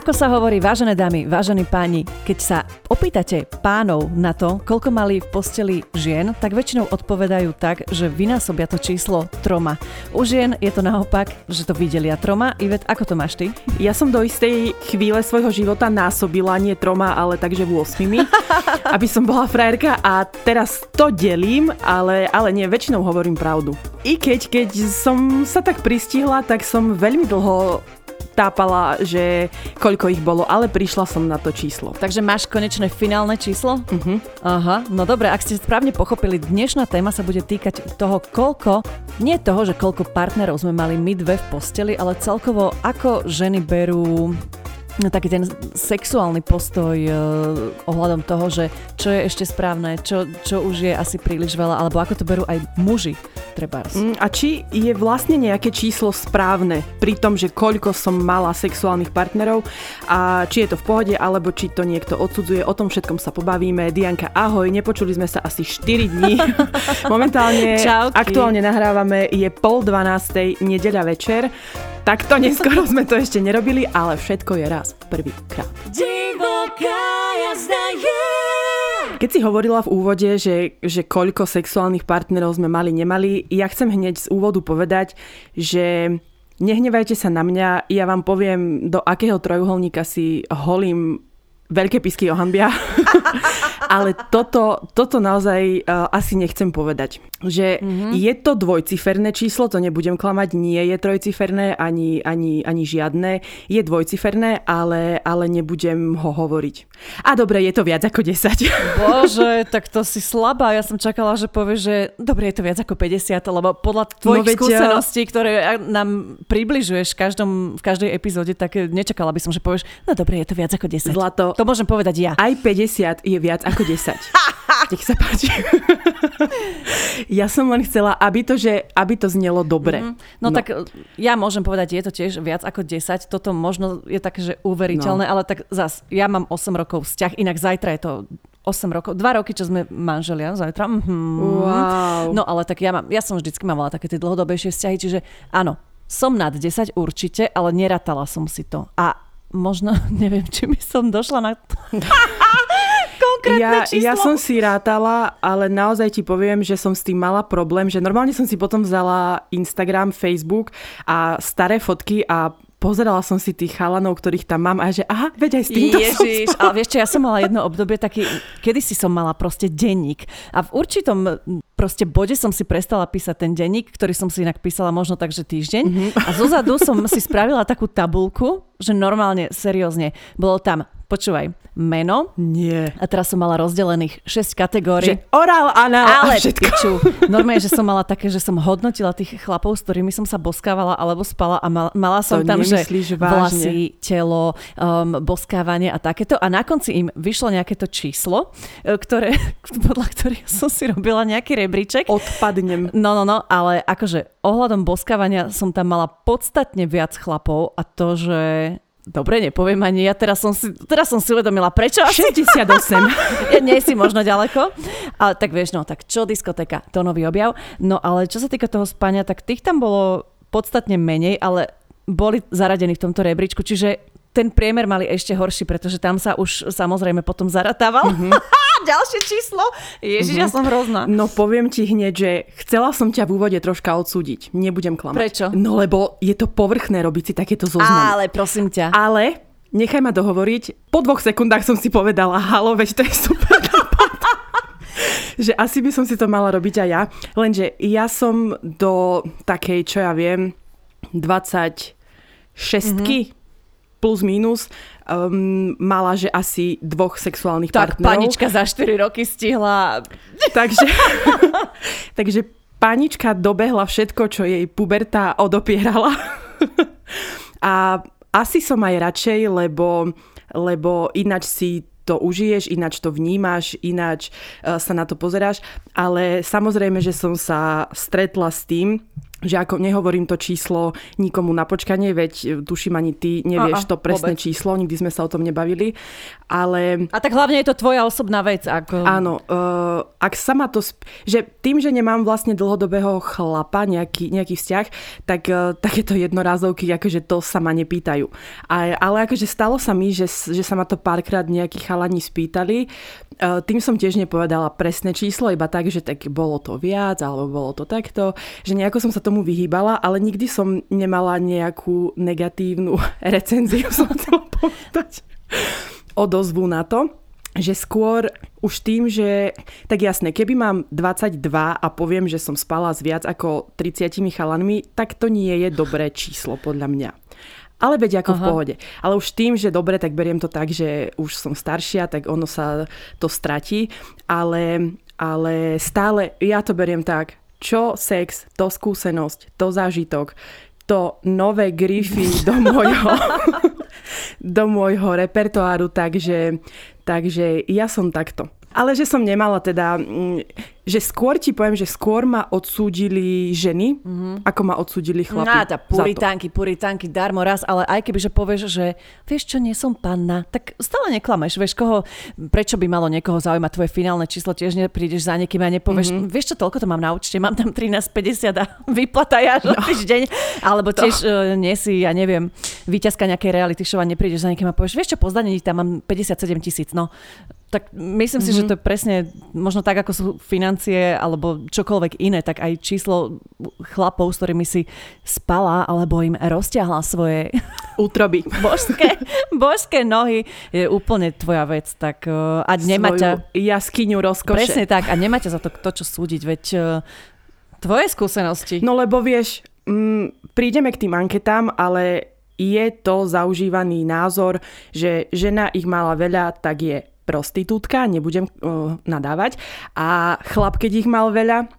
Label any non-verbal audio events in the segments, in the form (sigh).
Ako sa hovorí, vážené dámy, vážení páni, keď sa opýtate pánov na to, koľko mali v posteli žien, tak väčšinou odpovedajú tak, že vynásobia to číslo troma. U žien je to naopak, že to videlia troma. Ivet, ako to máš ty? Ja som do istej chvíle svojho života násobila, nie troma, ale takže 8, (laughs) aby som bola frajerka a teraz to delím, ale, ale nie, väčšinou hovorím pravdu. I keď, keď som sa tak pristihla, tak som veľmi dlho tápala, že koľko ich bolo, ale prišla som na to číslo. Takže máš konečné finálne číslo? Uh-huh. Aha, no dobre, ak ste správne pochopili, dnešná téma sa bude týkať toho, koľko, nie toho, že koľko partnerov sme mali my dve v posteli, ale celkovo ako ženy berú taký ten sexuálny postoj uh, ohľadom toho, že čo je ešte správne, čo, čo už je asi príliš veľa, alebo ako to berú aj muži, trebárs. Mm, a či je vlastne nejaké číslo správne pri tom, že koľko som mala sexuálnych partnerov a či je to v pohode, alebo či to niekto odsudzuje, o tom všetkom sa pobavíme. Dianka, ahoj, nepočuli sme sa asi 4 dní. (laughs) Momentálne Čauky. aktuálne nahrávame, je pol 12. nedeľa večer. Takto neskoro sme to ešte nerobili, ale všetko je raz prvýkrát. Keď si hovorila v úvode, že, že koľko sexuálnych partnerov sme mali, nemali, ja chcem hneď z úvodu povedať, že nehnevajte sa na mňa, ja vám poviem, do akého trojuholníka si holím veľké pisky ohanbia. (laughs) Ale toto, toto naozaj uh, asi nechcem povedať. Že mm-hmm. je to dvojciferné číslo, to nebudem klamať, nie je trojciferné ani, ani, ani žiadne. Je dvojciferné, ale, ale nebudem ho hovoriť. A dobre, je to viac ako 10. Bože, (laughs) tak to si slabá. Ja som čakala, že povieš, že dobre, je to viac ako 50, lebo podľa tvojich No veď, skúseností, ktoré nám približuješ v, každom, v každej epizóde, tak nečakala by som, že povieš, no dobre, je to viac ako 10. Zlato, To môžem povedať ja. Aj 50 je viac ako 10. (laughs) Nech sa páči. (laughs) ja som len chcela, aby to, že, aby to znelo dobre. Mm, no, no tak ja môžem povedať, je to tiež viac ako 10. Toto možno je také, že uveriteľné, no. ale tak zas, ja mám 8 rokov vzťah, inak zajtra je to 8 rokov, 2 roky, čo sme manželia, zajtra. Mm-hmm. Wow. No ale tak ja, mám, ja som vždycky mávala také tie dlhodobejšie vzťahy, čiže áno, som nad 10 určite, ale neratala som si to. A možno, (laughs) neviem, či by som došla na (laughs) konkrétne Ja, číslo. ja som si rátala, ale naozaj ti poviem, že som s tým mala problém, že normálne som si potom vzala Instagram, Facebook a staré fotky a pozerala som si tých chalanov, ktorých tam mám a že aha, veď aj s týmto som Ježiš, spala. ale vieš čo, ja som mala jedno obdobie taký, kedy si som mala proste denník a v určitom proste bode som si prestala písať ten denník, ktorý som si inak písala možno tak, že týždeň Mhm. a zozadu som si spravila takú tabulku, že normálne, seriózne, bolo tam, počúvaj, meno Nie. a teraz som mala rozdelených 6 kategórií. Že orál, anál Ale a všetko. piču, (laughs) normálne, že som mala také, že som hodnotila tých chlapov, s ktorými som sa boskávala alebo spala a mal, mala som To tam, že vážne? vlasy, telo, um, boskávanie a takéto. A na konci im vyšlo nejaké to číslo, e, ktoré, (laughs) podľa ktorého som si robila nejaký rebríček. Odpadnem. No, no, no, ale akože ohľadom boskávania som tam mala podstatne viac chlapov a to, že Dobre, nepoviem ani ja, teraz som si, teraz som si uvedomila, prečo asi 68. (laughs) ja nie si možno ďaleko. Ale tak vieš, no tak čo diskotéka, to nový objav. No ale čo sa týka toho spania, tak tých tam bolo podstatne menej, ale boli zaradení v tomto rebríčku, čiže ten priemer mali ešte horší, pretože tam sa už samozrejme potom zaratával. Mm-hmm. (laughs) Ďalšie číslo. Ježiš, mm-hmm. ja som hrozná. No poviem ti hneď, že chcela som ťa v úvode troška odsúdiť. Nebudem klamať. Prečo? No lebo je to povrchné robiť si takéto zoznamy. Ale prosím ťa. Ale nechaj ma dohovoriť. Po dvoch sekundách som si povedala, halo, veď to je super (laughs) že asi by som si to mala robiť aj ja. Lenže ja som do takej, čo ja viem, 26 mm-hmm. plus minus um, mala, že asi dvoch sexuálnych tak partnerov. panička za 4 roky stihla. (laughs) Takže, (laughs) takže panička dobehla všetko, čo jej puberta odopierala. (laughs) A asi som aj radšej, lebo, lebo ináč si to užiješ, ináč to vnímaš, ináč uh, sa na to pozeráš. Ale samozrejme, že som sa stretla s tým, že ako nehovorím to číslo nikomu na počkanie, veď e, tuším ani ty nevieš a, to presné vôbec. číslo, nikdy sme sa o tom nebavili, ale... A tak hlavne je to tvoja osobná vec. Ako... Áno, uh, ak sa ma to... Sp- že tým, že nemám vlastne dlhodobého chlapa, nejaký, nejaký vzťah, tak uh, takéto jednorázovky, akože to sa ma nepýtajú. A, ale akože stalo sa mi, že, že sa ma to párkrát nejakí chalani spýtali, uh, tým som tiež nepovedala presné číslo, iba tak, že tak bolo to viac, alebo bolo to takto, že nejako som sa to tomu vyhýbala, ale nikdy som nemala nejakú negatívnu (laughs) recenziu, som chcela povedať, odozvu na to že skôr už tým, že tak jasné, keby mám 22 a poviem, že som spala s viac ako 30 chalanmi, tak to nie je dobré číslo podľa mňa. Ale veď ako Aha. v pohode. Ale už tým, že dobre, tak beriem to tak, že už som staršia, tak ono sa to stratí. Ale, ale stále ja to beriem tak, čo sex, to skúsenosť, to zážitok, to nové grify do môjho, (laughs) do môjho repertoáru, takže, takže ja som takto. Ale že som nemala teda, mm, že skôr ti poviem, že skôr ma odsúdili ženy, mm-hmm. ako ma odsúdili chlapi. No, tá puritánky, puritánky, darmo raz, ale aj keby, že povieš, že vieš čo, nie som panna, tak stále neklameš, vieš koho, prečo by malo niekoho zaujímať tvoje finálne číslo, tiež neprídeš za niekým a nepovieš, mm-hmm. vieš čo, toľko to mám na účte, mám tam 13,50 a (laughs) vyplata ja no. týždeň, alebo tiež uh, nie si, ja neviem, výťazka nejakej reality show a neprídeš za niekým a povieš, vieš čo, po tam mám 57 tisíc, no tak myslím si, mm-hmm. že to je presne možno tak, ako sú financie alebo čokoľvek iné, tak aj číslo chlapov, s ktorými si spala alebo im rozťahla svoje útroby. (laughs) božské, božské nohy je úplne tvoja vec. Tak, uh, a nemá ťa... jaskyňu rozkoše. Presne tak. A nemá ťa za to, to čo súdiť, veď uh, tvoje skúsenosti. No lebo vieš, mm, prídeme k tým anketám, ale je to zaužívaný názor, že žena ich mala veľa, tak je prostitútka, nebudem uh, nadávať. A chlap, keď ich mal veľa,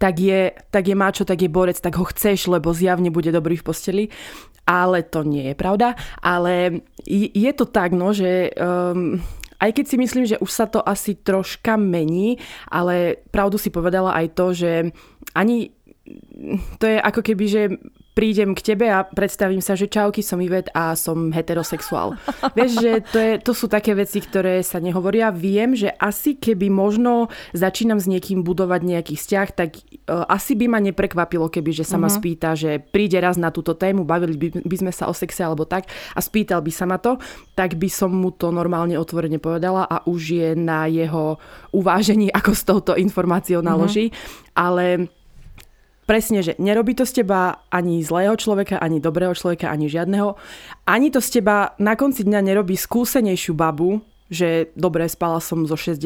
tak je, tak je mačo, tak je borec, tak ho chceš, lebo zjavne bude dobrý v posteli. Ale to nie je pravda. Ale je to tak, no, že um, aj keď si myslím, že už sa to asi troška mení, ale pravdu si povedala aj to, že ani to je ako keby, že prídem k tebe a predstavím sa, že čauky, som Ivet a som heterosexuál. (laughs) Vieš, že to, je, to sú také veci, ktoré sa nehovoria. Viem, že asi keby možno začínam s niekým budovať nejaký vzťah, tak uh, asi by ma neprekvapilo, keby že sa uh-huh. ma mhm. spýta, že príde raz na túto tému, bavili by, by sme sa o sexe alebo tak a spýtal by sa ma to, tak by som mu to normálne otvorene povedala a už je na jeho uvážení, ako s touto informáciou mhm. naloží. Uh-huh. Ale Presne, že nerobí to z teba ani zlého človeka, ani dobrého človeka, ani žiadneho. Ani to z teba na konci dňa nerobí skúsenejšiu babu, že dobre, spala som so 60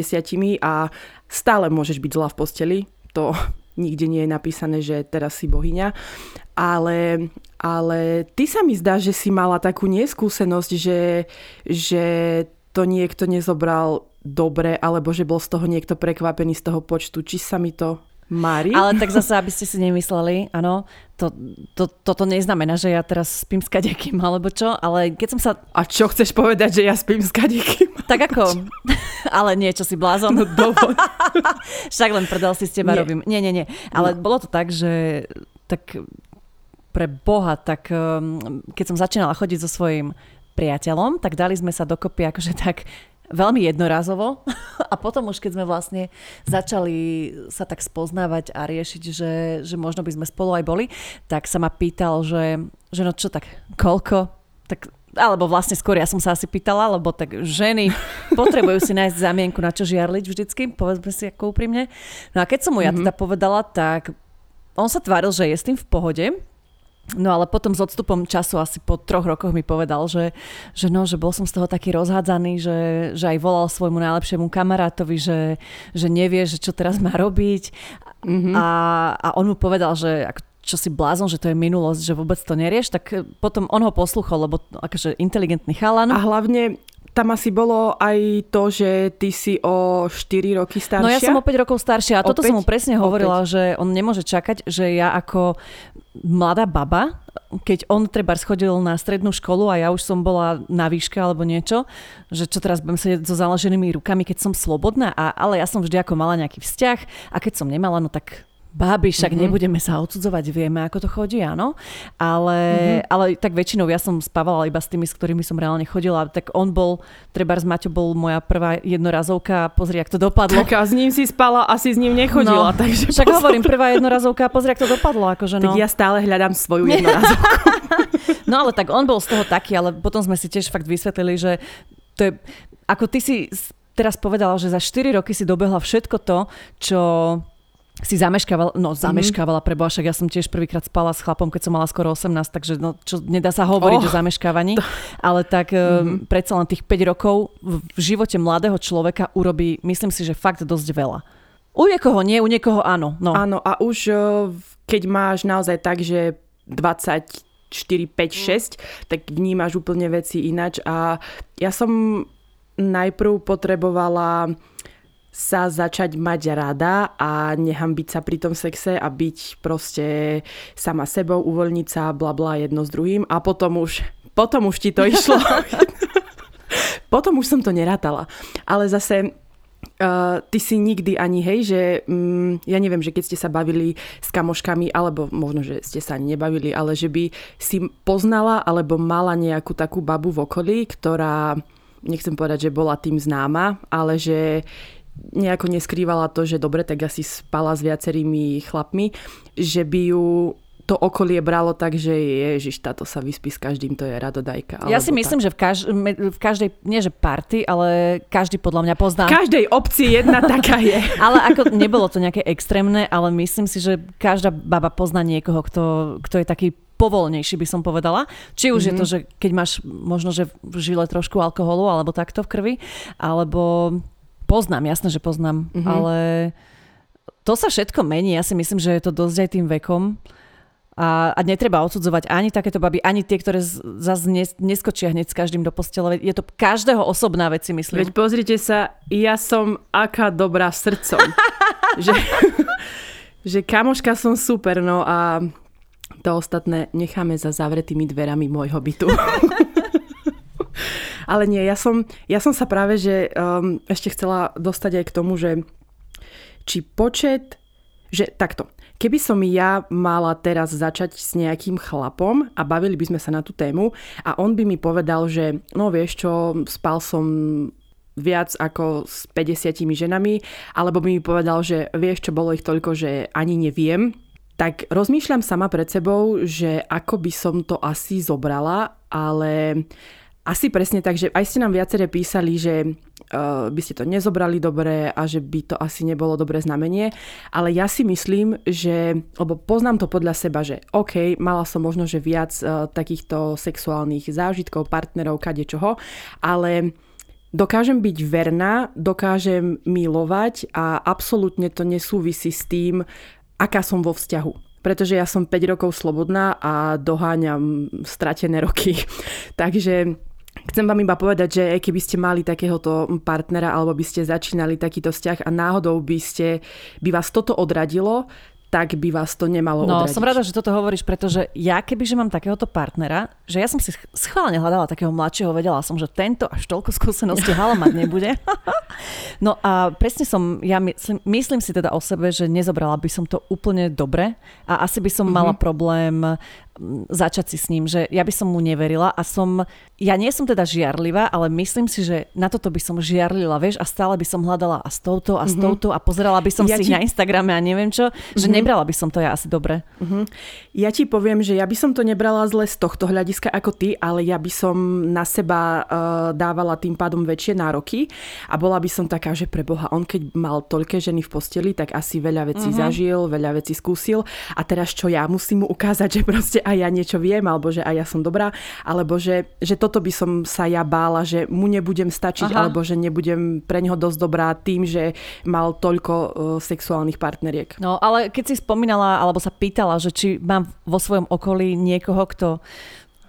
a stále môžeš byť zlá v posteli. To (laughs) nikde nie je napísané, že teraz si bohyňa. Ale, ale ty sa mi zdá, že si mala takú neskúsenosť, že, že to niekto nezobral dobre, alebo že bol z toho niekto prekvapený z toho počtu. Či sa mi to Mari? Ale tak zase, aby ste si nemysleli, áno, to, to, toto neznamená, že ja teraz spím s kadekým alebo čo, ale keď som sa... A čo chceš povedať, že ja spím s kadekým? Tak ako? (laughs) ale nie, čo si blázon. No dovol. (laughs) Však len predal si s teba nie. robím. Nie, nie, nie. Ale no. bolo to tak, že tak pre Boha, tak um, keď som začínala chodiť so svojím priateľom, tak dali sme sa dokopy akože tak veľmi jednorazovo (laughs) a potom už keď sme vlastne začali sa tak spoznávať a riešiť, že, že možno by sme spolu aj boli, tak sa ma pýtal, že, že no čo tak, koľko? Tak alebo vlastne skôr ja som sa asi pýtala, lebo tak ženy (laughs) potrebujú si nájsť zamienku na čo žiarliť vždycky, povedzme si ako úprimne. No a keď som mu ja mhm. teda povedala, tak on sa tváril, že je s tým v pohode, No ale potom s odstupom času, asi po troch rokoch mi povedal, že, že, no, že bol som z toho taký rozhádzaný, že, že aj volal svojmu najlepšiemu kamarátovi, že, že nevie, že čo teraz má robiť. Mm-hmm. A, a on mu povedal, že ako, čo si blázon, že to je minulosť, že vôbec to nerieš, tak potom on ho posluchol, lebo akože inteligentný chalan. A hlavne tam asi bolo aj to, že ty si o 4 roky staršia. No ja som o 5 rokov staršia a toto som mu presne hovorila, že on nemôže čakať, že ja ako mladá baba, keď on treba schodil na strednú školu a ja už som bola na výške alebo niečo, že čo teraz budem sedieť so založenými rukami, keď som slobodná, a, ale ja som vždy ako mala nejaký vzťah a keď som nemala, no tak báby, však mm-hmm. nebudeme sa odsudzovať, vieme, ako to chodí, áno. Ale, mm-hmm. ale tak väčšinou ja som spávala iba s tými, s ktorými som reálne chodila. Tak on bol, treba z Maťo bol moja prvá jednorazovka, pozri, ak to dopadlo. Tak a s ním si spala, asi s ním nechodila. No, takže však pozor. hovorím, prvá jednorazovka, pozri, ak to dopadlo. Akože no. Tak ja stále hľadám svoju jednorazovku. (laughs) no ale tak on bol z toho taký, ale potom sme si tiež fakt vysvetlili, že to je, ako ty si teraz povedala, že za 4 roky si dobehla všetko to, čo si zameškávala, no mhm. zameškávala, mm-hmm. preboha, však ja som tiež prvýkrát spala s chlapom, keď som mala skoro 18, takže no, čo, nedá sa hovoriť oh. o zameškávaní, (laughs) ale tak mm-hmm. predsa len tých 5 rokov v, v živote mladého človeka urobí, myslím si, že fakt dosť veľa. U niekoho nie, u niekoho áno. No. Áno a už keď máš naozaj tak, že 20 4, 5, 6, tak vnímaš úplne veci inač a ja som najprv potrebovala sa začať mať rada a nehambiť sa pri tom sexe a byť proste sama sebou, uvoľniť sa, bla bla jedno s druhým a potom už, potom už ti to (laughs) išlo. potom už som to nerátala. Ale zase Uh, ty si nikdy ani, hej, že um, ja neviem, že keď ste sa bavili s kamoškami, alebo možno, že ste sa ani nebavili, ale že by si poznala alebo mala nejakú takú babu v okolí, ktorá, nechcem povedať, že bola tým známa, ale že nejako neskrývala to, že dobre, tak asi spala s viacerými chlapmi, že by ju to okolie bralo tak, že ježiš, táto sa vyspí s každým, to je radodajka. Ja si myslím, tak. že v, kaž, v každej, nie že party, ale každý podľa mňa pozná. V každej obci jedna taká je. (laughs) ale ako nebolo to nejaké extrémne, ale myslím si, že každá baba pozná niekoho, kto, kto je taký povolnejší, by som povedala. Či už mm-hmm. je to, mhm. že keď máš možno, že v žile trošku alkoholu, alebo takto v krvi, alebo poznám, jasné, že poznám, mm-hmm. ale to sa všetko mení. Ja si myslím, že je to dosť aj tým vekom. A, a netreba odsudzovať ani takéto baby, ani tie, ktoré zase nes, neskočia hneď s každým do postele. Je to každého osobná vec, si myslím. Veď pozrite sa, ja som aká dobrá srdcom. (laughs) že, že kamoška som super, no a to ostatné necháme za zavretými dverami môjho bytu. (laughs) Ale nie, ja som, ja som sa práve, že um, ešte chcela dostať aj k tomu, že či počet, že takto, Keby som ja mala teraz začať s nejakým chlapom a bavili by sme sa na tú tému a on by mi povedal, že no vieš čo, spal som viac ako s 50 ženami, alebo by mi povedal, že vieš čo, bolo ich toľko, že ani neviem, tak rozmýšľam sama pred sebou, že ako by som to asi zobrala, ale asi presne tak, že aj ste nám viaceré písali, že uh, by ste to nezobrali dobre a že by to asi nebolo dobré znamenie, ale ja si myslím, že, lebo poznám to podľa seba, že OK, mala som možno, že viac uh, takýchto sexuálnych zážitkov, partnerov, kade čoho, ale dokážem byť verná, dokážem milovať a absolútne to nesúvisí s tým, aká som vo vzťahu pretože ja som 5 rokov slobodná a doháňam stratené roky. (laughs) Takže Chcem vám iba povedať, že keby ste mali takéhoto partnera alebo by ste začínali takýto vzťah a náhodou by, ste, by vás toto odradilo, tak by vás to nemalo No, odradiť. som rada, že toto hovoríš, pretože ja keby, že mám takéhoto partnera, že ja som si schválne hľadala takého mladšieho, vedela som, že tento až toľko skúseností (laughs) hala mať nebude. (laughs) no a presne som, ja myslím, myslím si teda o sebe, že nezobrala by som to úplne dobre a asi by som mm-hmm. mala problém začať si s ním, že ja by som mu neverila a som, ja nie som teda žiarlivá, ale myslím si, že na toto by som žiarlila, vieš, a stále by som hľadala a s touto a s mm-hmm. touto a pozerala by som ja si ti... na Instagrame a neviem čo, mm-hmm. že mhm. nebrala by som to ja asi dobre. Mm-hmm. Ja ti poviem, že ja by som to nebrala zle z tohto hľadiska ako ty, ale ja by som na seba uh, dávala tým pádom väčšie nároky a bola by som taká, že pre Boha, on keď mal toľké ženy v posteli, tak asi veľa vecí mm-hmm. zažil, veľa vecí skúsil a teraz čo ja musím mu ukázať, že proste aj ja niečo viem, alebo že aj ja som dobrá, alebo že, že toto by som sa ja bála, že mu nebudem stačiť, Aha. alebo že nebudem pre neho dosť dobrá tým, že mal toľko uh, sexuálnych partneriek. No, ale keď si spomínala, alebo sa pýtala, že či mám vo svojom okolí niekoho, kto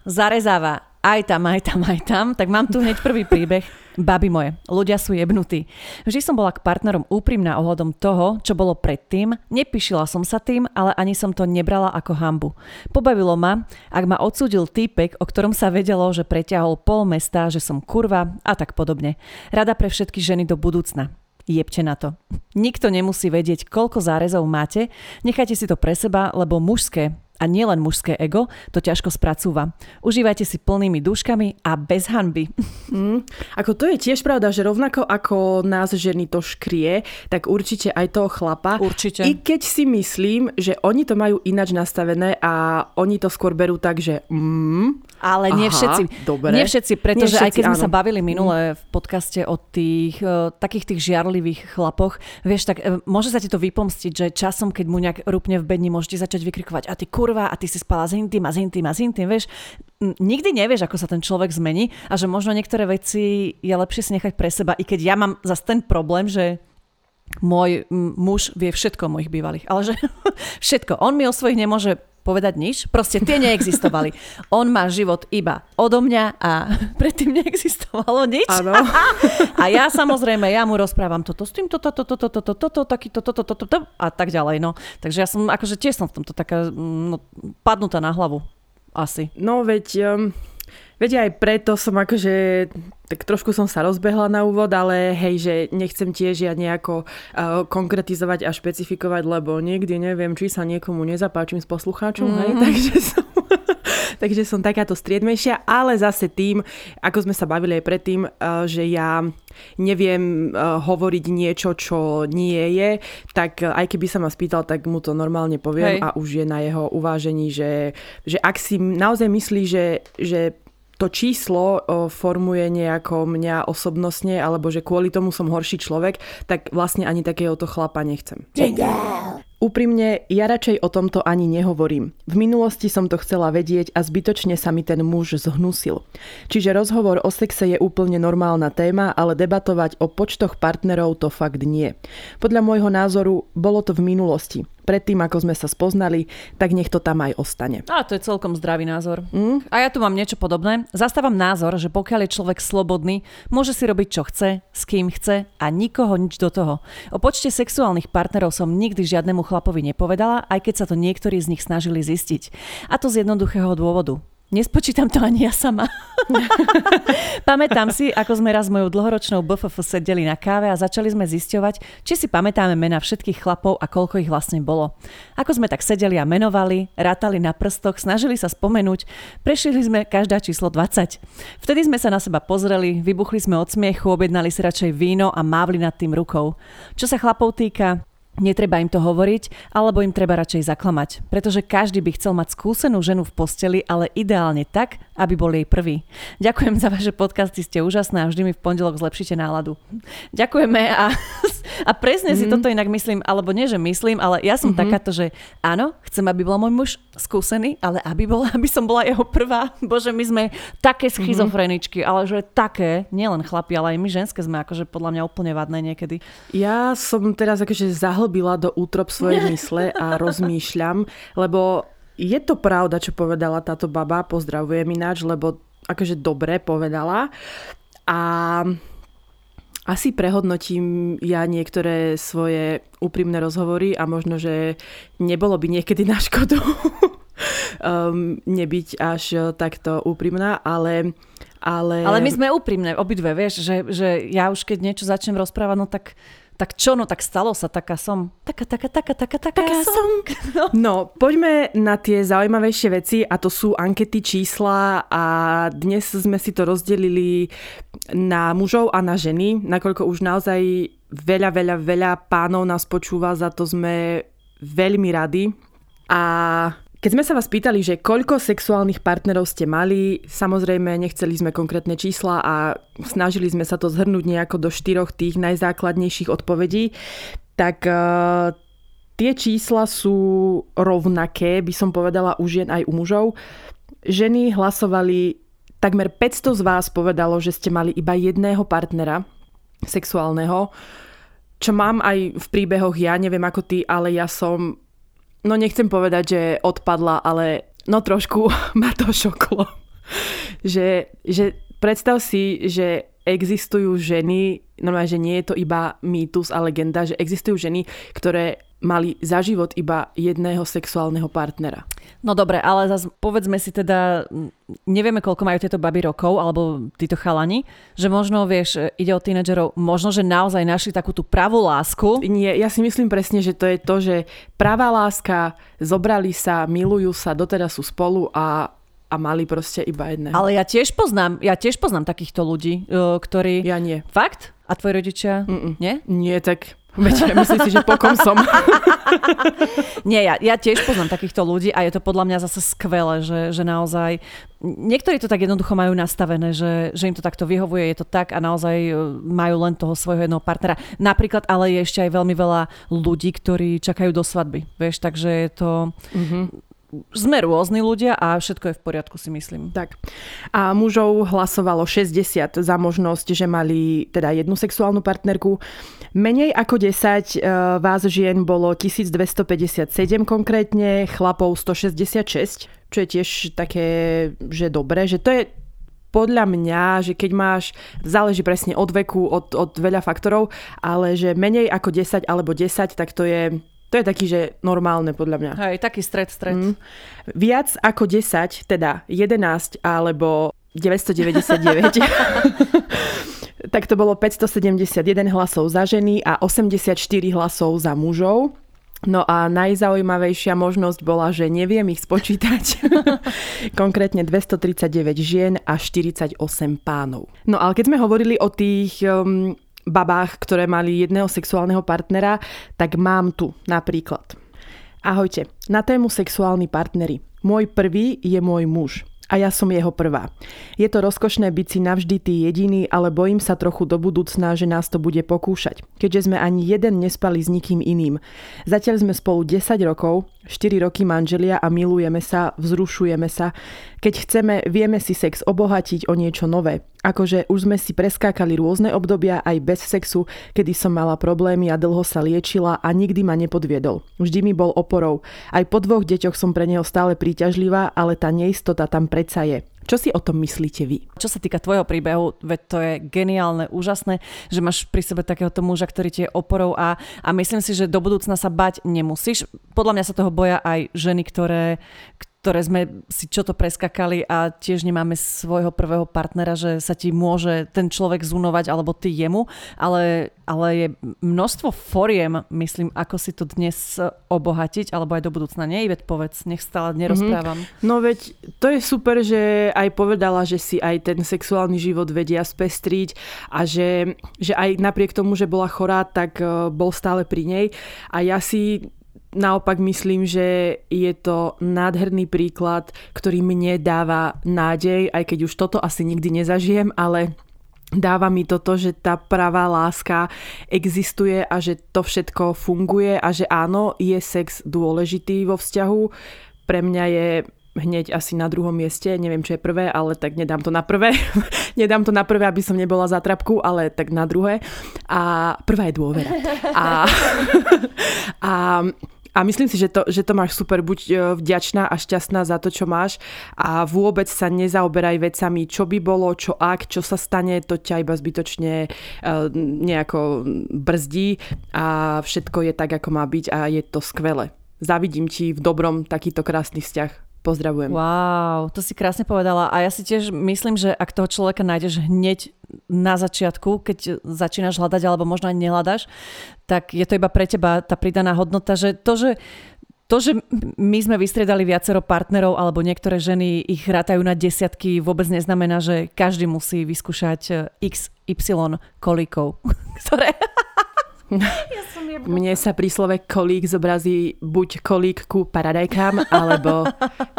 zarezáva aj tam, aj tam, aj tam, tak mám tu hneď prvý príbeh. Baby moje, ľudia sú jebnutí. Vždy som bola k partnerom úprimná ohľadom toho, čo bolo predtým, nepíšila som sa tým, ale ani som to nebrala ako hambu. Pobavilo ma, ak ma odsúdil týpek, o ktorom sa vedelo, že preťahol pol mesta, že som kurva a tak podobne. Rada pre všetky ženy do budúcna. jebte na to. Nikto nemusí vedieť, koľko zárezov máte, nechajte si to pre seba, lebo mužské a nielen mužské ego to ťažko spracúva. Užívajte si plnými dúškami a bez hanby. (laughs) Mm, ako to je tiež pravda, že rovnako ako nás ženy to škrie, tak určite aj toho chlapa. Určite. I keď si myslím, že oni to majú inač nastavené a oni to skôr berú tak, že mm, ale nie Aha, všetci. dobre. Nie všetci, pretože Nie všetci, aj keď sme áno. sa bavili minule v podcaste o tých uh, takých tých žiarlivých chlapoch, vieš, tak uh, môže sa ti to vypomstiť, že časom, keď mu nejak rupne v bedni, môžete začať vykrikovať a ty kurva, a ty si spala s intým a s intým a s intým, vieš. Nikdy nevieš, ako sa ten človek zmení a že možno niektoré veci je lepšie si nechať pre seba, i keď ja mám zase ten problém, že môj muž vie všetko o mojich bývalých, ale že (laughs) všetko. On mi o svojich nemôže povedať nič, proste tie neexistovali. On má život iba odo mňa a (laughs) predtým neexistovalo nič. áno. (laughs) A ja samozrejme, ja mu rozprávam toto s týmto, toto, toto, toto, toto, takýto, toto, toto, toto a tak ďalej. No. Takže ja som, akože tiež som v tomto taká mm, no, padnutá na hlavu. Asi. No veď, um, veď aj preto som akože, tak trošku som sa rozbehla na úvod, ale hej, že nechcem tiež ja nejako uh, konkretizovať a špecifikovať, lebo niekdy neviem, či sa niekomu nezapáčim s poslucháčom, mm. hej, takže som... (laughs) Takže som takáto striedmejšia, ale zase tým, ako sme sa bavili aj predtým, eh, že ja neviem eh, hovoriť niečo, čo nie je, tak aj keby sa ma spýtal, tak mu to normálne poviem Hej. a už je na jeho uvážení, že, že ak si naozaj myslí, že, že to číslo formuje nejako mňa osobnostne, alebo že kvôli tomu som horší človek, tak vlastne ani takéhoto chlapa nechcem. Úprimne, ja radšej o tomto ani nehovorím. V minulosti som to chcela vedieť a zbytočne sa mi ten muž zhnusil. Čiže rozhovor o sexe je úplne normálna téma, ale debatovať o počtoch partnerov to fakt nie. Podľa môjho názoru bolo to v minulosti. Predtým, ako sme sa spoznali, tak nech to tam aj ostane. A to je celkom zdravý názor. Mm? A ja tu mám niečo podobné. Zastávam názor, že pokiaľ je človek slobodný, môže si robiť čo chce, s kým chce a nikoho nič do toho. O počte sexuálnych partnerov som nikdy žiadnemu chlapovi nepovedala, aj keď sa to niektorí z nich snažili zistiť. A to z jednoduchého dôvodu. Nespočítam to ani ja sama. (laughs) Pamätám si, ako sme raz s mojou dlhoročnou BFF sedeli na káve a začali sme zisťovať, či si pamätáme mena všetkých chlapov a koľko ich vlastne bolo. Ako sme tak sedeli a menovali, rátali na prstoch, snažili sa spomenúť, prešli sme každá číslo 20. Vtedy sme sa na seba pozreli, vybuchli sme od smiechu, objednali si radšej víno a mávli nad tým rukou. Čo sa chlapov týka, Netreba im to hovoriť, alebo im treba radšej zaklamať. Pretože každý by chcel mať skúsenú ženu v posteli, ale ideálne tak, aby bol jej prvý. Ďakujem za vaše podcasty, ste úžasné a vždy mi v pondelok zlepšíte náladu. Ďakujeme a, a presne mm. si toto inak myslím, alebo nie, že myslím, ale ja som mm-hmm. takáto, že áno, chcem, aby bol môj muž skúsený, ale aby, bol, aby som bola jeho prvá. Bože, my sme také schizofreničky, ale že také, nielen chlapi, ale aj my ženské sme akože podľa mňa úplne vadné niekedy. Ja som teraz akože zahlbila do útrop svojej (laughs) mysle a rozmýšľam, lebo je to pravda, čo povedala táto baba, pozdravujem ináč, lebo akože dobre povedala. A asi prehodnotím ja niektoré svoje úprimné rozhovory a možno, že nebolo by niekedy na škodu (laughs) um, nebyť až takto úprimná, ale ale... Ale my sme úprimné, obidve, vieš, že, že ja už keď niečo začnem rozprávať, no tak tak čo, no tak stalo sa, taká som. Taká, taká, taká, taká, taká, taká som. som. (laughs) No, poďme na tie zaujímavejšie veci a to sú ankety čísla a dnes sme si to rozdelili na mužov a na ženy, nakoľko už naozaj veľa, veľa, veľa pánov nás počúva, za to sme veľmi radi. A keď sme sa vás pýtali, že koľko sexuálnych partnerov ste mali, samozrejme nechceli sme konkrétne čísla a snažili sme sa to zhrnúť nejako do štyroch tých najzákladnejších odpovedí, tak uh, tie čísla sú rovnaké, by som povedala u žien aj u mužov. Ženy hlasovali, takmer 500 z vás povedalo, že ste mali iba jedného partnera sexuálneho, čo mám aj v príbehoch ja, neviem ako ty, ale ja som no nechcem povedať, že odpadla, ale no trošku (laughs) ma to šoklo. že, že predstav si, že existujú ženy, normálne, že nie je to iba mýtus a legenda, že existujú ženy, ktoré mali za život iba jedného sexuálneho partnera. No dobre, ale zase povedzme si teda, nevieme koľko majú tieto baby rokov, alebo títo chalani, že možno, vieš, ide o tínedžerov, možno, že naozaj našli takú tú pravú lásku. Nie, ja si myslím presne, že to je to, že pravá láska, zobrali sa, milujú sa, doteraz sú spolu a a mali proste iba jedného. Ale ja tiež poznám, ja tiež poznám takýchto ľudí, ktorí... Ja nie. Fakt? A tvoji rodičia? Mm-mm. Nie? Nie, tak Veď myslím si, že pokom som. (laughs) Nie, ja, ja tiež poznám takýchto ľudí a je to podľa mňa zase skvelé, že, že naozaj niektorí to tak jednoducho majú nastavené, že, že im to takto vyhovuje, je to tak a naozaj e, majú len toho svojho jedného partnera. Napríklad ale je ešte aj veľmi veľa ľudí, ktorí čakajú do svadby, vieš, takže je to... Mm-hmm sme rôzni ľudia a všetko je v poriadku, si myslím. Tak. A mužov hlasovalo 60 za možnosť, že mali teda jednu sexuálnu partnerku. Menej ako 10 e, vás žien bolo 1257 konkrétne, chlapov 166, čo je tiež také, že dobre, že to je podľa mňa, že keď máš, záleží presne od veku, od, od veľa faktorov, ale že menej ako 10 alebo 10, tak to je to je taký, že normálne podľa mňa. Hej, taký stred, stred. Mm. Viac ako 10, teda 11 alebo 999, (laughs) tak to bolo 571 hlasov za ženy a 84 hlasov za mužov. No a najzaujímavejšia možnosť bola, že neviem ich spočítať. (laughs) Konkrétne 239 žien a 48 pánov. No ale keď sme hovorili o tých um, babách, ktoré mali jedného sexuálneho partnera, tak mám tu napríklad. Ahojte, na tému sexuálni partnery. Môj prvý je môj muž a ja som jeho prvá. Je to rozkošné byť si navždy tý jediný, ale bojím sa trochu do budúcna, že nás to bude pokúšať, keďže sme ani jeden nespali s nikým iným. Zatiaľ sme spolu 10 rokov, 4 roky manželia a milujeme sa, vzrušujeme sa. Keď chceme, vieme si sex obohatiť o niečo nové. Akože už sme si preskákali rôzne obdobia aj bez sexu, kedy som mala problémy a dlho sa liečila a nikdy ma nepodviedol. Vždy mi bol oporou. Aj po dvoch deťoch som pre neho stále príťažlivá, ale tá neistota tam predsa je. Čo si o tom myslíte vy? Čo sa týka tvojho príbehu, veď to je geniálne, úžasné, že máš pri sebe takéhoto muža, ktorý ti je oporou a, a myslím si, že do budúcna sa bať nemusíš. Podľa mňa sa toho boja aj ženy, ktoré, ktoré sme si čo to preskakali a tiež nemáme svojho prvého partnera, že sa ti môže ten človek zunovať alebo ty jemu, ale, ale je množstvo foriem, myslím, ako si to dnes obohatiť alebo aj do budúcna. Nie, veď povedz, nech stále nerozprávam. Mm-hmm. No veď to je super, že aj povedala, že si aj ten sexuálny život vedia spestriť a že, že aj napriek tomu, že bola chorá, tak eh, bol stále pri nej a ja si naopak myslím, že je to nádherný príklad, ktorý mne dáva nádej, aj keď už toto asi nikdy nezažijem, ale dáva mi toto, že tá pravá láska existuje a že to všetko funguje a že áno, je sex dôležitý vo vzťahu. Pre mňa je hneď asi na druhom mieste, neviem čo je prvé, ale tak nedám to na prvé. (laughs) nedám to na prvé, aby som nebola za trapku, ale tak na druhé. A prvá je dôvera. A, (laughs) a a myslím si, že to, že to máš super, buď e, vďačná a šťastná za to, čo máš a vôbec sa nezaoberaj vecami, čo by bolo, čo ak, čo sa stane, to ťa iba zbytočne e, nejako brzdí a všetko je tak, ako má byť a je to skvelé. Zavidím ti v dobrom takýto krásny vzťah. Pozdravujem. Wow, to si krásne povedala. A ja si tiež myslím, že ak toho človeka nájdeš hneď na začiatku, keď začínaš hľadať alebo možno aj nehľadaš, tak je to iba pre teba tá pridaná hodnota, že to, že to, že my sme vystriedali viacero partnerov alebo niektoré ženy ich rátajú na desiatky, vôbec neznamená, že každý musí vyskúšať eh, x, y kolíkov, (laughs) ktoré (laughs) ja som Mne sa pri slove kolík zobrazí buď kolík ku paradajkám, alebo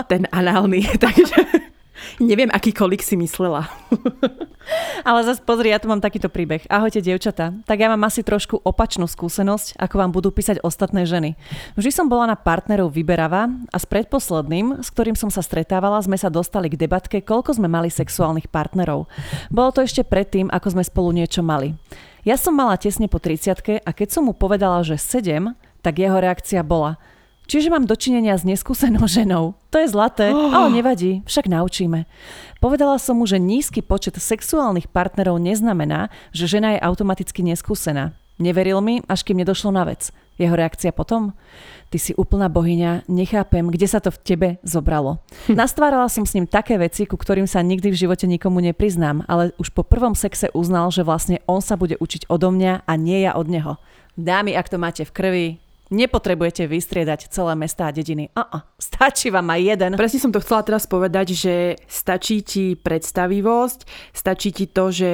ten análny, (laughs) takže neviem, aký si myslela. (laughs) Ale zase pozri, ja tu mám takýto príbeh. Ahojte, dievčata. Tak ja mám asi trošku opačnú skúsenosť, ako vám budú písať ostatné ženy. Vždy som bola na partnerov vyberavá a s predposledným, s ktorým som sa stretávala, sme sa dostali k debatke, koľko sme mali sexuálnych partnerov. Bolo to ešte predtým, ako sme spolu niečo mali. Ja som mala tesne po 30 a keď som mu povedala, že 7, tak jeho reakcia bola Čiže mám dočinenia s neskúsenou ženou. To je zlaté, oh. ale nevadí, však naučíme. Povedala som mu, že nízky počet sexuálnych partnerov neznamená, že žena je automaticky neskúsená. Neveril mi, až kým nedošlo na vec. Jeho reakcia potom? Ty si úplná bohyňa, nechápem, kde sa to v tebe zobralo. Hm. Nastvárala som s ním také veci, ku ktorým sa nikdy v živote nikomu nepriznám, ale už po prvom sexe uznal, že vlastne on sa bude učiť odo mňa a nie ja od neho. Dámy, ak to máte v krvi, Nepotrebujete vystriedať celé mesta a dediny. Uh-uh, stačí vám aj jeden. Presne som to chcela teraz povedať, že stačí ti predstavivosť, stačí ti to, že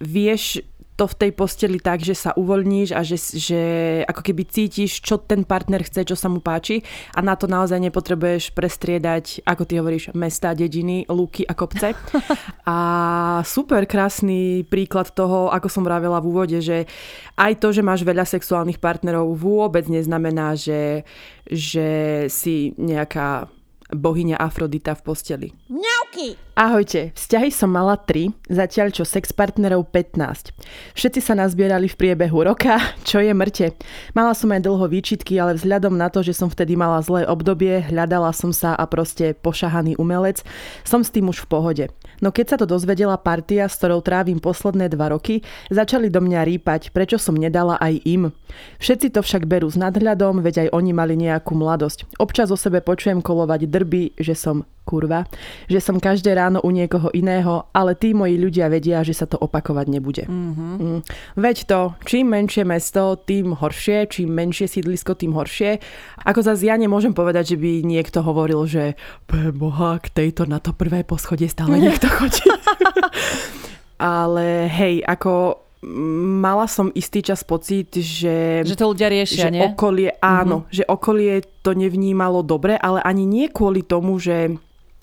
vieš to v tej posteli tak, že sa uvoľníš a že, že ako keby cítiš, čo ten partner chce, čo sa mu páči a na to naozaj nepotrebuješ prestriedať, ako ty hovoríš, mesta, dediny, lúky a kopce. (laughs) A super krásny príklad toho, ako som vravela v úvode, že aj to, že máš veľa sexuálnych partnerov vôbec neznamená, že, že si nejaká bohyňa Afrodita v posteli. Mňauky! Ahojte, vzťahy som mala 3, zatiaľ čo sex partnerov 15. Všetci sa nazbierali v priebehu roka, (laughs) čo je mŕte. Mala som aj dlho výčitky, ale vzhľadom na to, že som vtedy mala zlé obdobie, hľadala som sa a proste pošahaný umelec, som s tým už v pohode. No keď sa to dozvedela partia, s ktorou trávim posledné dva roky, začali do mňa rýpať, prečo som nedala aj im. Všetci to však berú s nadhľadom, veď aj oni mali nejakú mladosť. Občas o sebe počujem kolovať drby, že som kurva, že som každé ráno u niekoho iného, ale tí moji ľudia vedia, že sa to opakovať nebude. Mm-hmm. Mm. Veď to, čím menšie mesto, tým horšie, čím menšie sídlisko, tým horšie. Ako zase ja nemôžem povedať, že by niekto hovoril, že boha, k tejto na to prvé poschodie stále (laughs) niekto chodí. ale hej, ako mala som istý čas pocit, že... Že to ľudia riešia, že nie? okolie, áno, mm-hmm. že okolie to nevnímalo dobre, ale ani nie kvôli tomu, že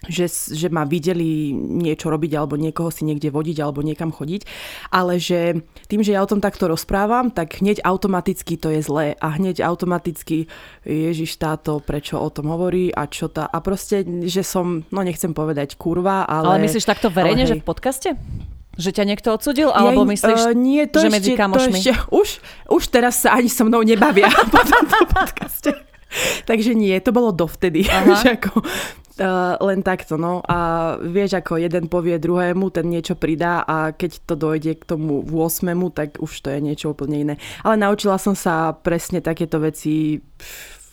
že, že ma videli niečo robiť alebo niekoho si niekde vodiť alebo niekam chodiť, ale že tým, že ja o tom takto rozprávam, tak hneď automaticky to je zlé a hneď automaticky Ježiš táto, prečo o tom hovorí a čo tá a proste, že som, no nechcem povedať kurva, ale... Ale myslíš takto verejne, že v podcaste? Že ťa niekto odsudil? Alebo myslíš, uh, nie, to že ešte, medzi kamošmi? To ešte, (laughs) už, už teraz sa ani so mnou nebavia (laughs) po tomto podcaste. Takže nie, to bolo dovtedy. (laughs) že ako, uh, len takto, no. A vieš, ako jeden povie druhému, ten niečo pridá a keď to dojde k tomu 8, tak už to je niečo úplne iné. Ale naučila som sa presne takéto veci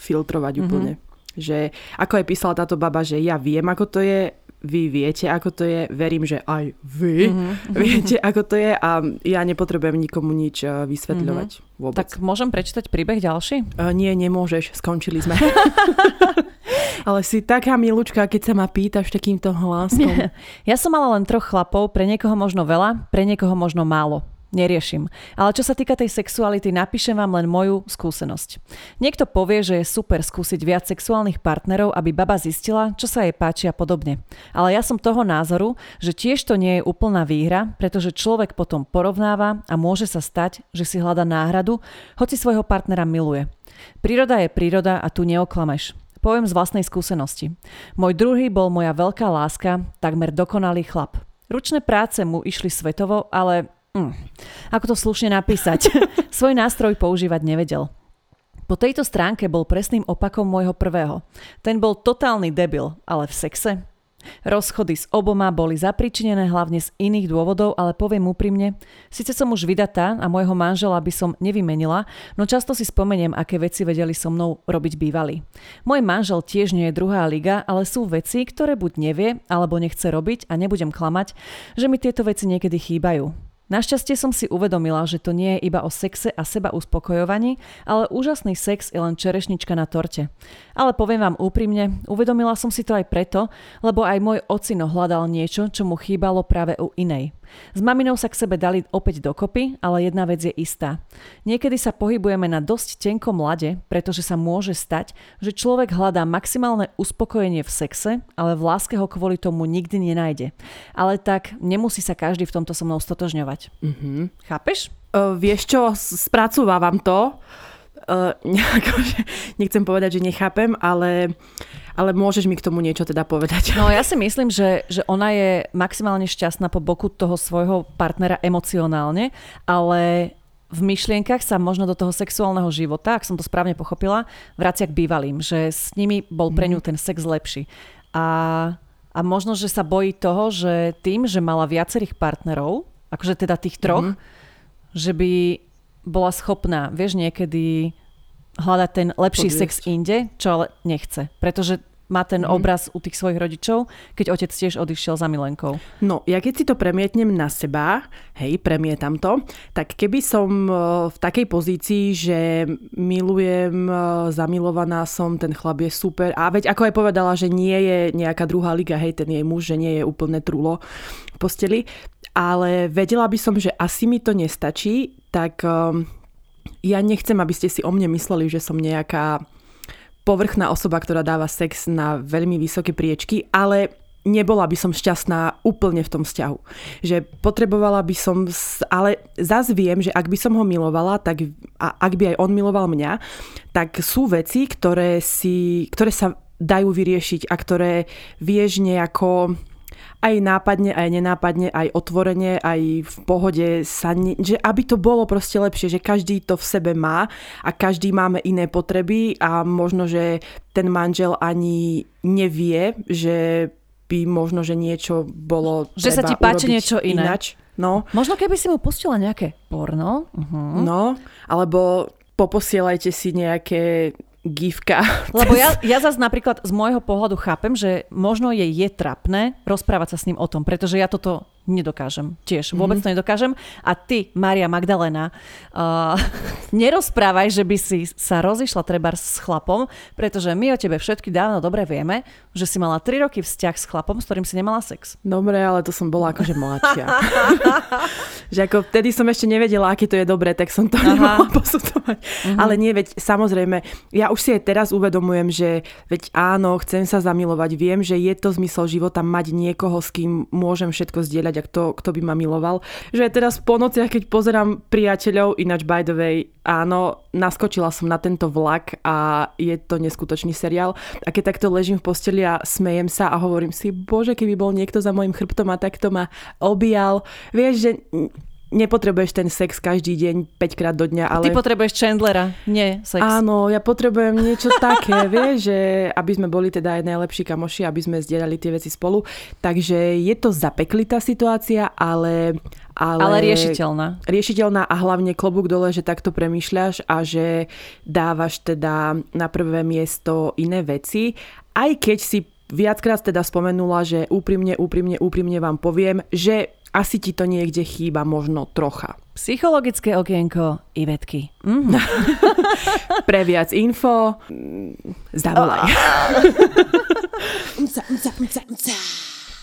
filtrovať mm-hmm. úplne. Že ako aj písala táto baba, že ja viem, ako to je, vy viete, ako to je, verím, že aj vy mm-hmm. viete, ako to je a ja nepotrebujem nikomu nič eh, vysvetľovať mm-hmm. vôbec. Tak môžem prečítať príbeh ďalší? Uh, nie, nemôžeš, skončili sme. (laughs) Ale si taká milúčka, keď sa ma pýtaš takýmto hlasom. (laughs) Ja som mala len troch chlapov, pre niekoho možno veľa, pre niekoho možno málo neriešim. Ale čo sa týka tej sexuality, napíšem vám len moju skúsenosť. Niekto povie, že je super skúsiť viac sexuálnych partnerov, aby baba zistila, čo sa jej páči a podobne. Ale ja som toho názoru, že tiež to nie je úplná výhra, pretože človek potom porovnáva a môže sa stať, že si hľada náhradu, hoci svojho partnera miluje. Príroda je príroda a tu neoklameš. Poviem z vlastnej skúsenosti. Môj druhý bol moja veľká láska, takmer dokonalý chlap. Ručné práce mu išli svetovo, ale Mm. Ako to slušne napísať? (laughs) Svoj nástroj používať nevedel. Po tejto stránke bol presným opakom môjho prvého. Ten bol totálny debil, ale v sexe Rozchody s oboma boli zapričinené hlavne z iných dôvodov, ale poviem úprimne, síce som už vydatá a môjho manžela by som nevymenila, no často si spomeniem, aké veci vedeli so mnou robiť bývalí. Môj manžel tiež nie je druhá liga, ale sú veci, ktoré buď nevie, alebo nechce robiť a nebudem klamať, že mi tieto veci niekedy chýbajú. Našťastie som si uvedomila, že to nie je iba o sexe a seba uspokojovaní, ale úžasný sex je len čerešnička na torte. Ale poviem vám úprimne, uvedomila som si to aj preto, lebo aj môj ocino hľadal niečo, čo mu chýbalo práve u inej. S maminou sa k sebe dali opäť dokopy, ale jedna vec je istá. Niekedy sa pohybujeme na dosť tenkom lade, pretože sa môže stať, že človek hľadá maximálne uspokojenie v sexe, ale v láske ho kvôli tomu nikdy nenájde. Ale tak nemusí sa každý v tomto so mnou stotožňovať. Mm-hmm. Chápeš? Uh, vieš čo, spracúvam to. (laughs) Uh, nechcem povedať, že nechápem, ale ale môžeš mi k tomu niečo teda povedať. No ja si myslím, že, že ona je maximálne šťastná po boku toho svojho partnera emocionálne, ale v myšlienkach sa možno do toho sexuálneho života, ak som to správne pochopila, vracia k bývalým, že s nimi bol pre ňu mhm. ten sex lepší. A, a možno, že sa bojí toho, že tým, že mala viacerých partnerov, akože teda tých troch, mm-hmm. že by bola schopná, vieš, niekedy hľadať ten lepší Podviesť. sex inde, čo ale nechce. Pretože má ten Mhm. obraz u tých svojich rodičov, keď otec tiež odišiel za milenkou. No, ja keď si to premietnem na seba, hej, premietam to, tak keby som e, v takej pozícii, že milujem, e, zamilovaná som, ten chlap je super a veď ako aj povedala, že nie je nejaká druhá liga, hej, ten jej muž, že nie je úplne trulo v posteli, ale vedela by som, že asi mi to nestačí, tak um, ja nechcem, aby ste si o mne mysleli, že som nejaká povrchná osoba, ktorá dáva sex na veľmi vysoké priečky, ale nebola by som šťastná úplne v tom vzťahu. Že potrebovala by som, ale zase viem, že ak by som ho milovala, tak a ak by aj on miloval mňa, tak sú veci, ktoré, si, ktoré sa dajú vyriešiť a ktoré vieš nejako aj nápadne, aj nenápadne, aj otvorene, aj v pohode sa, ne, že aby to bolo proste lepšie, že každý to v sebe má a každý máme iné potreby a možno, že ten manžel ani nevie, že by možno, že niečo bolo Že sa ti páči niečo iné. Inač. No, Možno keby si mu pustila nejaké porno. Uh-huh. no, alebo poposielajte si nejaké gifka. (laughs) Lebo ja, ja zase napríklad z môjho pohľadu chápem, že možno jej je trapné rozprávať sa s ním o tom, pretože ja toto nedokážem tiež. Vôbec to nedokážem. A ty, Maria Magdalena, uh, (laughs) nerozprávaj, že by si sa rozišla treba s chlapom, pretože my o tebe všetky dávno dobre vieme, že si mala 3 roky vzťah s chlapom, s ktorým si nemala sex. Dobre, ale to som bola akože mladšia. (laughs) že ako vtedy som ešte nevedela, aké to je dobré, tak som to Aha. (laughs) nemohla posudzovať. Ale nie, veď samozrejme, ja už si aj teraz uvedomujem, že veď áno, chcem sa zamilovať, viem, že je to zmysel života mať niekoho, s kým môžem všetko zdieľať a kto, kto by ma miloval. Že teraz po nociach, keď pozerám priateľov, ináč by the way, áno, naskočila som na tento vlak a je to neskutočný seriál. A keď takto ležím v posteli a smejem sa a hovorím si, bože, keby bol niekto za môjim chrbtom a takto ma objal. Vieš, že nepotrebuješ ten sex každý deň 5 krát do dňa, ale... Ty potrebuješ Chandlera, nie sex. Áno, ja potrebujem niečo také, (laughs) vieš, že aby sme boli teda aj najlepší kamoši, aby sme zdieľali tie veci spolu. Takže je to zapeklitá situácia, ale... Ale, Ale riešiteľná. riešiteľná a hlavne klobúk dole, že takto premýšľaš a že dávaš teda na prvé miesto iné veci. Aj keď si viackrát teda spomenula, že úprimne, úprimne, úprimne vám poviem, že asi ti to niekde chýba možno trocha. Psychologické okienko Ivetky. Mhm. (laughs) Pre viac info, mm, zavolaj.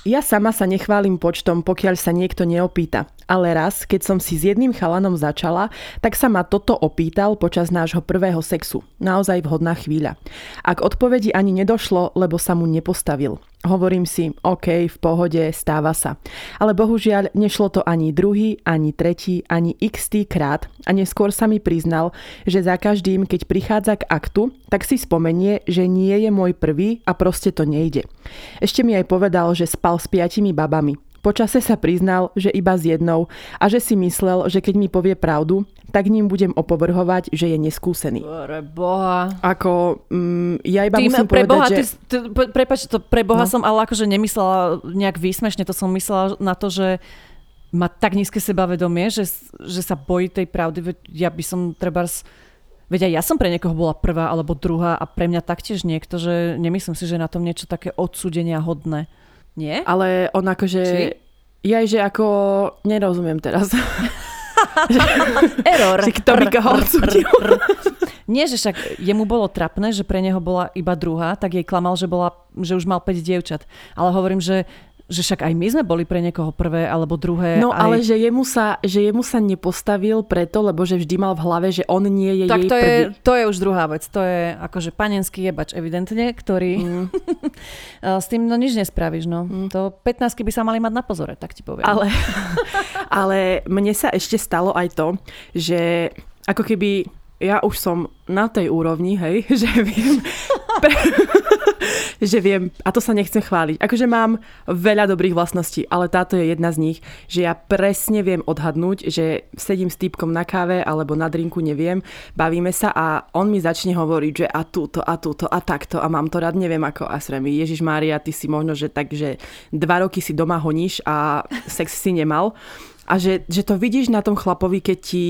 Ja sama sa nechválim počtom, pokiaľ sa niekto neopýta. Ale raz, keď som si s jedným chalanom začala, tak sa ma toto opýtal počas nášho prvého sexu. Naozaj vhodná chvíľa. Ak odpovedi ani nedošlo, lebo sa mu nepostavil. Hovorím si, OK, v pohode, stáva sa. Ale bohužiaľ, nešlo to ani druhý, ani tretí, ani x krát a neskôr sa mi priznal, že za každým, keď prichádza k aktu, tak si spomenie, že nie je môj prvý a proste to nejde. Ešte mi aj povedal, že spal s piatimi babami. Počase sa priznal, že iba s jednou a že si myslel, že keď mi povie pravdu, tak ním budem opovrhovať, že je neskúsený. Pre Boha. Ako, mm, ja iba Tým, musím pre povedať, Boha, že... ty, ty, pre- prepač, to pre Boha No. som ale akože nemyslela nejak výsmešne, to som myslela na to, že má tak nízke sebavedomie, že, že sa bojí tej pravdy. Ja by som treba Veď aj ja som pre niekoho bola prvá alebo druhá a pre mňa taktiež niekto, že nemyslím si, že je na tom niečo také odsúdenia hodné. Nie? Ale on akože... Či? Ja, že ako nerozumiem teraz. (laughs) Error. Že kto by koho. Nie, že však jemu bolo trapné, že pre neho bola iba druhá, tak jej klamal, že, bola, že už mal 5 dievčat. Ale hovorím, že že však aj my sme boli pre niekoho prvé alebo druhé. No aj... ale že jemu, sa, že jemu sa nepostavil preto, lebo že vždy mal v hlave, že on nie je tak jej to prvý. je, to je už druhá vec. To je akože panenský jebač evidentne, ktorý Mm. (laughs) s tým no nič nespravíš. No. To 15 by sa mali mať na pozore, tak ti poviem. Ale, (laughs) ale mne sa ešte stalo aj to, že ako keby ja už som na tej úrovni, hej, (laughs) že viem, pre, (laughs) že viem, a to sa nechcem chváliť, akože mám veľa dobrých vlastností, ale táto je jedna z nich, že ja presne viem odhadnúť, že sedím s týpkom na káve alebo na drinku, neviem, bavíme sa a on mi začne hovoriť, že a túto, a túto, a takto a mám to rád, neviem ako a sremi. Ježiš Mária, ty si možno, že tak, že dva roky si doma honíš a sex si nemal a že, že to vidíš na tom chlapovi, keď ti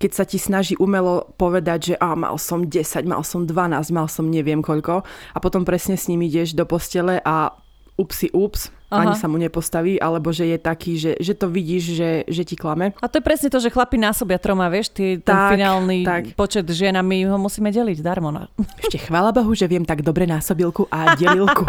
keď sa ti snaží umelo povedať, že a mal som 10, mal som 12, mal som neviem koľko a potom presne s ním ideš do postele a upsi ups, Aha. ani sa mu nepostaví, alebo že je taký, že, že to vidíš, že, že ti klame. A to je presne to, že chlapi násobia troma, vieš, ty, ten tak, finálny tak. počet žien a my ho musíme deliť darmo. Na... (laughs) Ešte chvála Bohu, že viem tak dobre násobilku a delilku.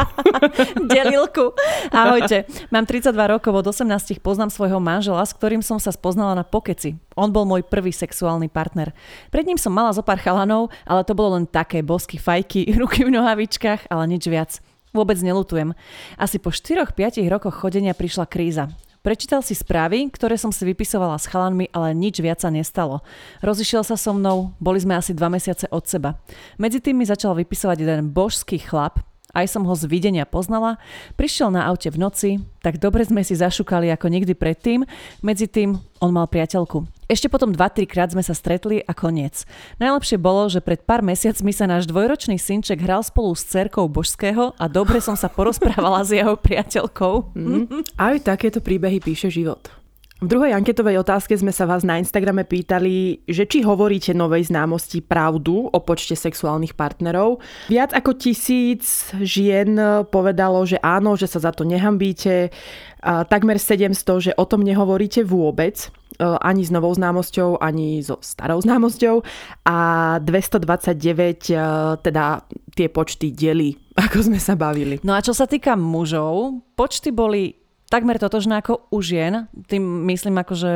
(laughs) delilku. Ahojte. Mám 32 rokov, od 18 poznám svojho manžela, s ktorým som sa spoznala na pokeci. On bol môj prvý sexuálny partner. Pred ním som mala zo pár chalanov, ale to bolo len také bosky fajky, (laughs) ruky v nohavičkách, ale nič viac. Vôbec nelutujem. Asi po 4-5 rokoch chodenia prišla kríza. Prečítal si správy, ktoré som si vypisovala s chalanmi, ale nič viac sa nestalo. Rozišiel sa so mnou, boli sme asi dva mesiace od seba. Medzi tým mi začal vypisovať jeden božský chlap, aj som ho z videnia poznala. Prišiel na aute v noci, tak dobre sme si zašukali ako nikdy predtým. Medzi tým on mal priateľku. Ešte potom 2-3 krát sme sa stretli a koniec. Najlepšie bolo, že pred pár mesiacmi sa náš dvojročný synček hral spolu s cerkou Božského a dobre som sa porozprávala s jeho priateľkou. Mm. Aj takéto príbehy píše život. V druhej anketovej otázke sme sa vás na Instagrame pýtali, že či hovoríte novej známosti pravdu o počte sexuálnych partnerov. Viac ako tisíc žien povedalo, že áno, že sa za to nehambíte. A takmer 700, že o tom nehovoríte vôbec e, ani s novou známosťou, ani so starou známosťou a 229 e, teda tie počty delí, (laughs) ako sme sa bavili. No a čo sa týka mužov, počty boli takmer totožné ako u žien, tým myslím akože,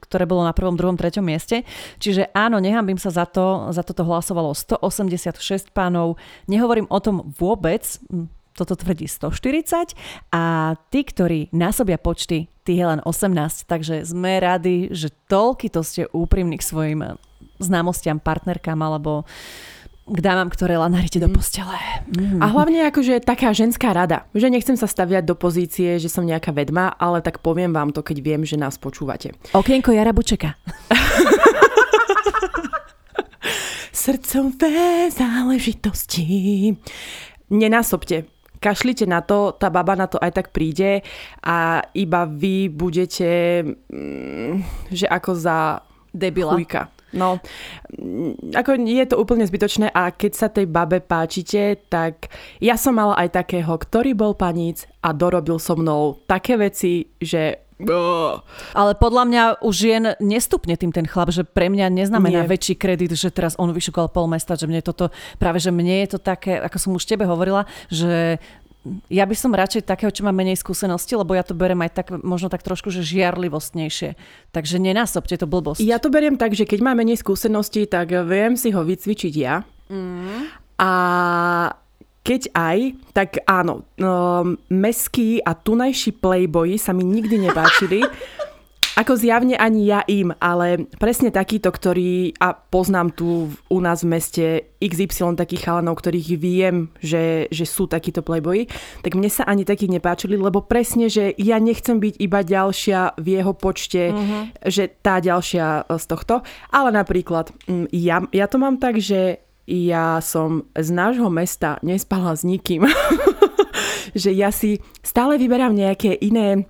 ktoré bolo na prvom, druhom, treťom mieste. Čiže áno, nehambím sa za to, za toto hlasovalo 186 pánov. Nehovorím o tom vôbec, toto tvrdí 140 a tí, ktorí násobia počty, tých je len 18, takže sme radi, že toľky to ste úprimní k svojim známostiam, partnerkám alebo k dámam, ktoré lanári do mhm. postele. Mm. A hlavne akože taká ženská rada. Že nechcem sa staviať do pozície, že som nejaká vedma, ale tak poviem vám to, keď viem, že nás počúvate. Okienko Jara Bučeka. (laughs) Srdcové záležitosti. Nenásobte. Kašlite na to, tá baba na to aj tak príde a iba vy budete, mm, že ako za debila. Chujka. No, ako je to úplne zbytočné a keď sa tej babe páčite, tak ja som mala aj takého, ktorý bol paníc a dorobil so mnou také veci, že ale podľa mňa už jen nestupne tým ten chlap, že pre mňa neznamená Nie. väčší kredit, že teraz on vyšukal pol mesta, že mne toto, práve že mne je to také, ako som už tebe hovorila, že ja by som radšej takého, čo má menej skúsenosti, lebo ja to berem aj tak, možno tak trošku, že žiarlivostnejšie. Takže nenásobte to blbosť. Ja to beriem tak, že keď má menej skúsenosti, tak viem si ho vycvičiť ja. Mm. A keď aj, tak áno, um, meský a tunajší playboy sa mi nikdy (laughs) nepáčili. Ako zjavne ani ja im, ale presne takýto, ktorý, a poznám tu u nás v meste XY takých chalanov, ktorých viem, že, že sú takíto playboyi, tak mne sa ani takí nepáčili, lebo presne, že ja nechcem byť iba ďalšia v jeho počte, uh-huh. že tá ďalšia z tohto. Ale napríklad, mm, ja, ja to mám tak, že ja som z nášho mesta nespala s nikým. (laughs) že ja si stále vyberám nejaké iné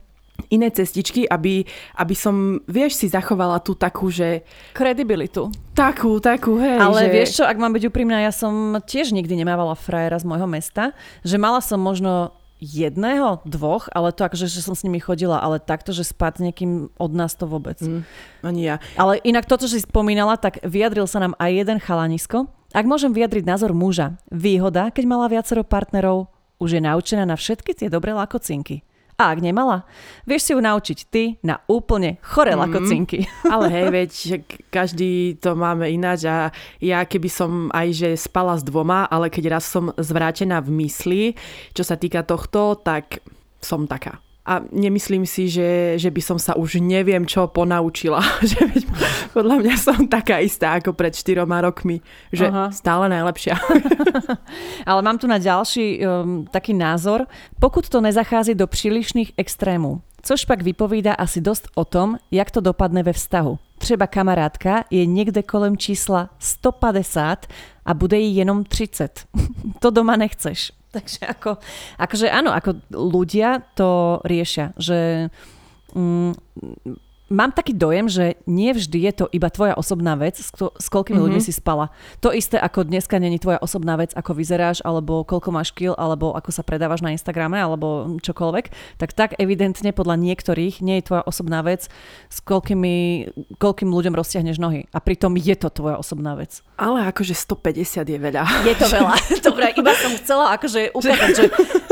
iné cestičky, aby, aby som, vieš, si zachovala tú takú, že... Kredibilitu. Takú, takú, hej. Ale že... vieš čo, ak mám byť úprimná, ja som tiež nikdy nemávala frajera z môjho mesta, že mala som možno jedného, dvoch, ale to akože, že som s nimi chodila, ale takto, že spať s niekým od nás to vôbec. Mm, ani ja. Ale inak toto, čo si spomínala, tak vyjadril sa nám aj jeden chalanisko. Ak môžem vyjadriť názor muža, výhoda, keď mala viacero partnerov, už je naučená na všetky tie dobré lakocinky. A ak nemala, vieš si ju naučiť ty na úplne chore mm. lakocinky. (laughs) Ale hej, veď každý to máme ináč a ja keby som aj že spala s dvoma, ale keď raz som zvrátená v mysli, čo sa týka tohto, tak som taká a nemyslím si, že, že by som sa už neviem čo ponaučila. (laughs) že podľa mňa som taká istá ako pred 4 rokmi, že Aha. stále najlepšia. (laughs) Ale mám tu na ďalší um, taký názor. Pokud to nezachází do přílišných extrémů, což pak vypovídá asi dost o tom, jak to dopadne ve vztahu. Třeba kamarádka je někde kolem čísla 150 a bude jí jenom 30. (laughs) to doma nechceš. Takže ako, akože áno, ako ľudia to riešia, že mm, mám taký dojem, že nie vždy je to iba tvoja osobná vec, s, kto, s koľkými mm-hmm. ľuďmi si spala. To isté ako dneska není tvoja osobná vec, ako vyzeráš, alebo koľko máš kil, alebo ako sa predávaš na Instagrame, alebo čokoľvek. Tak tak evidentne podľa niektorých nie je tvoja osobná vec, s koľkými, koľkým ľuďom roztiahneš nohy. A pritom je to tvoja osobná vec. Ale akože 150 je veľa. Je to veľa. (laughs) Dobre, iba som chcela akože ukázať, že,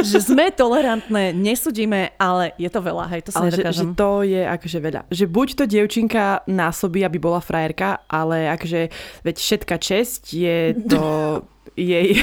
že sme tolerantné, nesudíme, ale je to veľa, hej, to sa ale že, že to je akože veľa. Že buď to dievčinka násobí, aby bola frajerka, ale akože veď všetka česť je to (laughs) jej,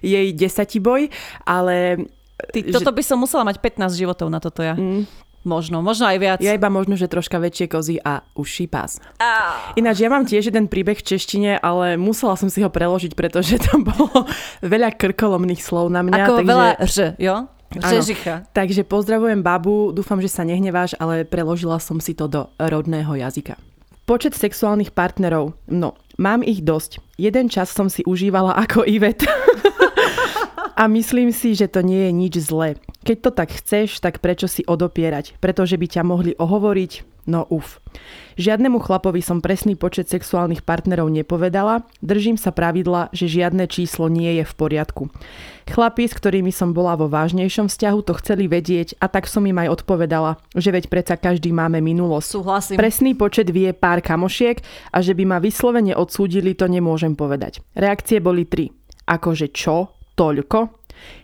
jej desatiboj, ale... Ty, toto že... by som musela mať 15 životov na toto ja. Mm. Možno, možno aj viac. Ja iba možno, že troška väčšie kozy a uší pás. Ah. Ináč ja mám tiež jeden príbeh v češtine, ale musela som si ho preložiť, pretože tam (laughs) bolo veľa krkolomných slov na mňa. Ako takže... veľa ž, jo? Žežicha. Takže pozdravujem babu, dúfam, že sa nehneváš, ale preložila som si to do rodného jazyka. Počet sexuálnych partnerov. No, mám ich dosť. Jeden čas som si užívala ako Ivet. (laughs) A myslím si, že to nie je nič zlé. Keď to tak chceš, tak prečo si odopierať? Pretože by ťa mohli ohovoriť? No uf. Žiadnemu chlapovi som presný počet sexuálnych partnerov nepovedala, držím sa pravidla, že žiadne číslo nie je v poriadku. Chlapi, s ktorými som bola vo vážnejšom vzťahu, to chceli vedieť a tak som im aj odpovedala, že veď predsa každý máme minulosť. Súhlasím. Presný počet vie pár kamošiek a že by ma vyslovene odsúdili, to nemôžem povedať. Reakcie boli tri. Akože čo? Toľko?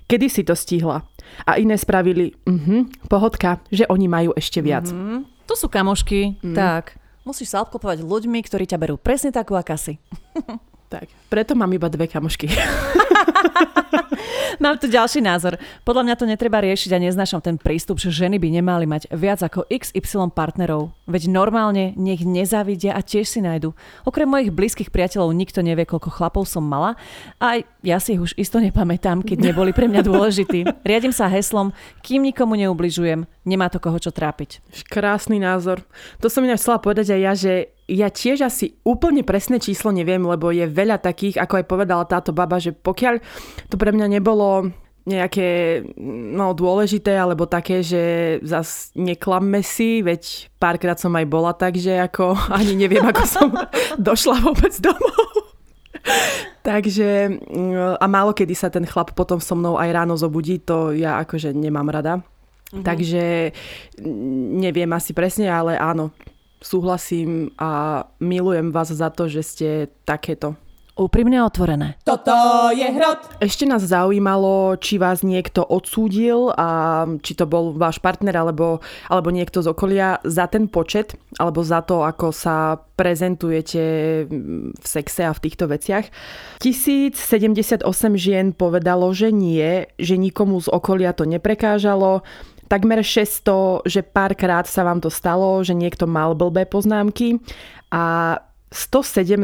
Kedy si to stihla? A iné spravili, uh-huh, pohodka, že oni majú ešte viac. Uh-huh. To sú kamošky. Mm. Tak. Musíš sa obklopovať ľuďmi, ktorí ťa berú presne takú, aká si. (laughs) tak, preto mám iba dve kamošky. (laughs) Mám tu ďalší názor. Podľa mňa to netreba riešiť a neznášam ten prístup, že ženy by nemali mať viac ako XY partnerov. Veď normálne nech nezávidia a tiež si nájdu. Okrem mojich blízkych priateľov nikto nevie, koľko chlapov som mala a ja si ich už isto nepamätám, keď neboli pre mňa dôležití. (laughs) Riadím sa heslom, kým nikomu neubližujem, nemá to koho čo trápiť. Krásny názor. To som ináč chcela povedať aj ja, že ja tiež asi úplne presné číslo neviem, lebo je veľa takých, ako aj povedala táto baba, že pokiaľ to pre mňa nebolo nejaké no, dôležité, alebo také, že zas neklamme si, veď párkrát som aj bola tak, že ako (laughs) ani neviem, ako som (laughs) došla vôbec domov. Takže a málo kedy sa ten chlap potom so mnou aj ráno zobudí, to ja akože nemám rada. Mm-hmm. Takže neviem asi presne, ale áno, súhlasím a milujem vás za to, že ste takéto. Úprimne otvorené. Toto je hrot. Ešte nás zaujímalo, či vás niekto odsúdil a či to bol váš partner alebo, alebo niekto z okolia za ten počet alebo za to, ako sa prezentujete v sexe a v týchto veciach. 1078 žien povedalo, že nie, že nikomu z okolia to neprekážalo takmer 600, že párkrát sa vám to stalo, že niekto mal blbé poznámky a 117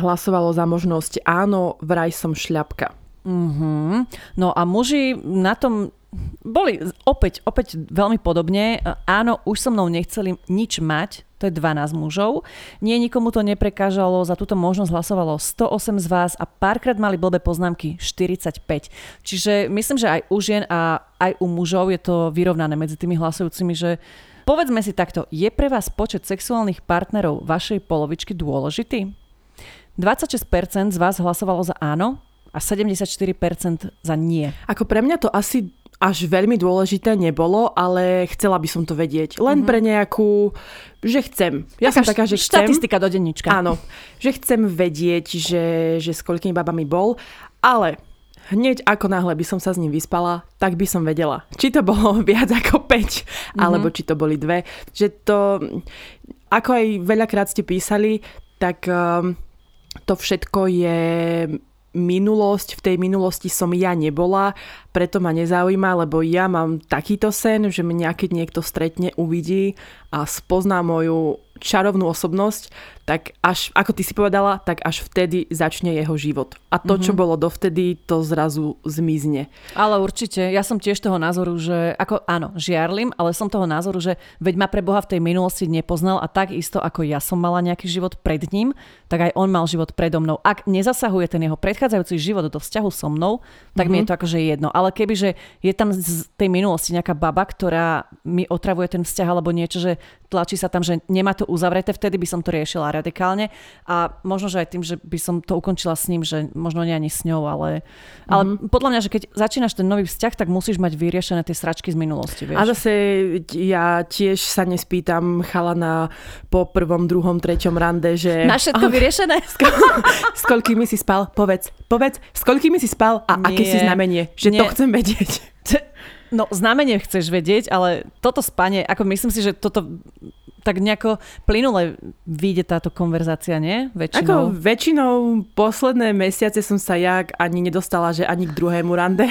hlasovalo za možnosť áno, vraj som šľapka. Mm-hmm. No a muži na tom boli opäť, opäť veľmi podobne. Áno, už so mnou nechceli nič mať, to je 12 mužov. Nie, nikomu to neprekážalo, za túto možnosť hlasovalo 108 z vás a párkrát mali blbé poznámky 45. Čiže myslím, že aj u žien a aj u mužov je to vyrovnané medzi tými hlasujúcimi, že povedzme si takto, je pre vás počet sexuálnych partnerov vašej polovičky dôležitý? 26% z vás hlasovalo za áno a 74% za nie. Ako pre mňa to asi až veľmi dôležité nebolo, ale chcela by som to vedieť. Len mm-hmm. pre nejakú, že chcem. Ja taká som taká, že chcem. Štatistika do denníčka. Áno, že chcem vedieť, že, že s koľkými babami bol, ale hneď ako náhle by som sa s ním vyspala, tak by som vedela, či to bolo (laughs) viac ako 5, mm-hmm. alebo či to boli dve. Že to, ako aj veľakrát ste písali, tak um, to všetko je minulosť, v tej minulosti som ja nebola, preto ma nezaujíma, lebo ja mám takýto sen, že mňa keď niekto stretne, uvidí a spozná moju čarovnú osobnosť, tak až, ako ty si povedala, tak až vtedy začne jeho život. A to, mm-hmm. čo mhm. bolo dovtedy, to zrazu zmizne. Ale určite, ja som tiež toho názoru, že ako áno, žiarlim, ale som toho názoru, že veď ma pre Boha v tej minulosti nepoznal a takisto ako ja som mala nejaký život pred ním, tak aj on mal život predo mnou. Ak nezasahuje ten jeho predchádzajúci život do vzťahu so mnou, tak mm-hmm. mi je mhm. to akože jedno. Ale kebyže je tam z tej minulosti nejaká baba, ktorá mi otravuje ten vzťah alebo niečo, že tlačí sa tam, že nemá to uzavreté, vtedy by som to riešila radikálne a možno, že aj tým, že by som to ukončila s ním, že možno nie ani s ňou, ale, ale mm-hmm. podľa mňa, že keď začínaš ten nový vzťah, tak musíš mať vyriešené tie sračky z minulosti. Vieš? A zase ja tiež sa nespýtam chalana po prvom, druhom, treťom rande, že... Na všetko (laughs) vyriešené? (laughs) s koľkými si spal? Povedz, povedz, s koľkými si spal a nie, aké si znamenie? Že nie. to chcem vedieť. No, znamenie chceš vedieť, ale toto spanie, ako myslím si, že toto tak nejako plynule vyjde táto konverzácia, nie? Väčšinou. Ako väčšinou posledné mesiace som sa jak ani nedostala, že ani k druhému rande.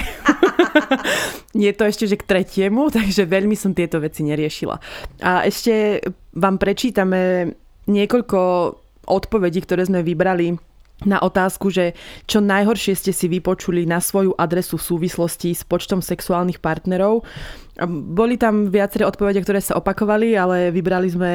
(laughs) Nie to ešte, že k tretiemu, takže veľmi som tieto veci neriešila. A ešte vám prečítame niekoľko odpovedí, ktoré sme vybrali na otázku, že čo najhoršie ste si vypočuli na svoju adresu v súvislosti s počtom sexuálnych partnerov. Boli tam viaceré odpovede, ktoré sa opakovali, ale vybrali sme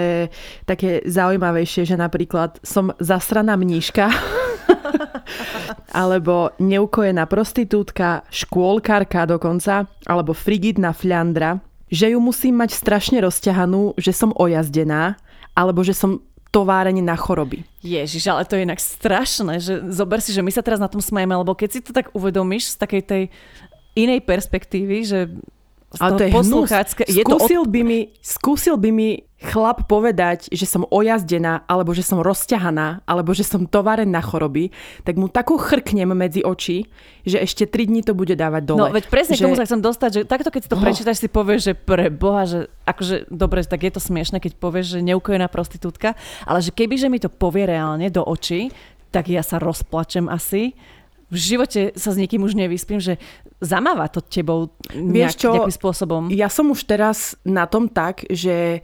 také zaujímavejšie, že napríklad som zasraná mníška, (laughs) alebo neukojená prostitútka, škôlkarka dokonca, alebo frigidná fľandra, že ju musím mať strašne rozťahanú, že som ojazdená, alebo že som továreň na choroby. Ježiš, ale to je inak strašné, že zober si, že my sa teraz na tom smajeme, lebo keď si to tak uvedomíš z takej tej inej perspektívy, že ale to je hnus. Je skúsil, to od... by mi, skúsil by mi chlap povedať, že som ojazdená, alebo že som rozťahaná, alebo že som továren na choroby, tak mu takú chrknem medzi oči, že ešte 3 dní to bude dávať dole. No veď presne že... k tomu sa chcem dostať, že takto keď si to oh. prečítaš, si povieš, že pre Boha, že akože dobre, tak je to smiešne, keď povieš, že neukojená prostitútka, ale že keby, že mi to povie reálne do očí, tak ja sa rozplačem asi v živote sa s niekým už nevyspím, že zamáva to tebou nejak, Vieš čo, nejakým spôsobom. Ja som už teraz na tom tak, že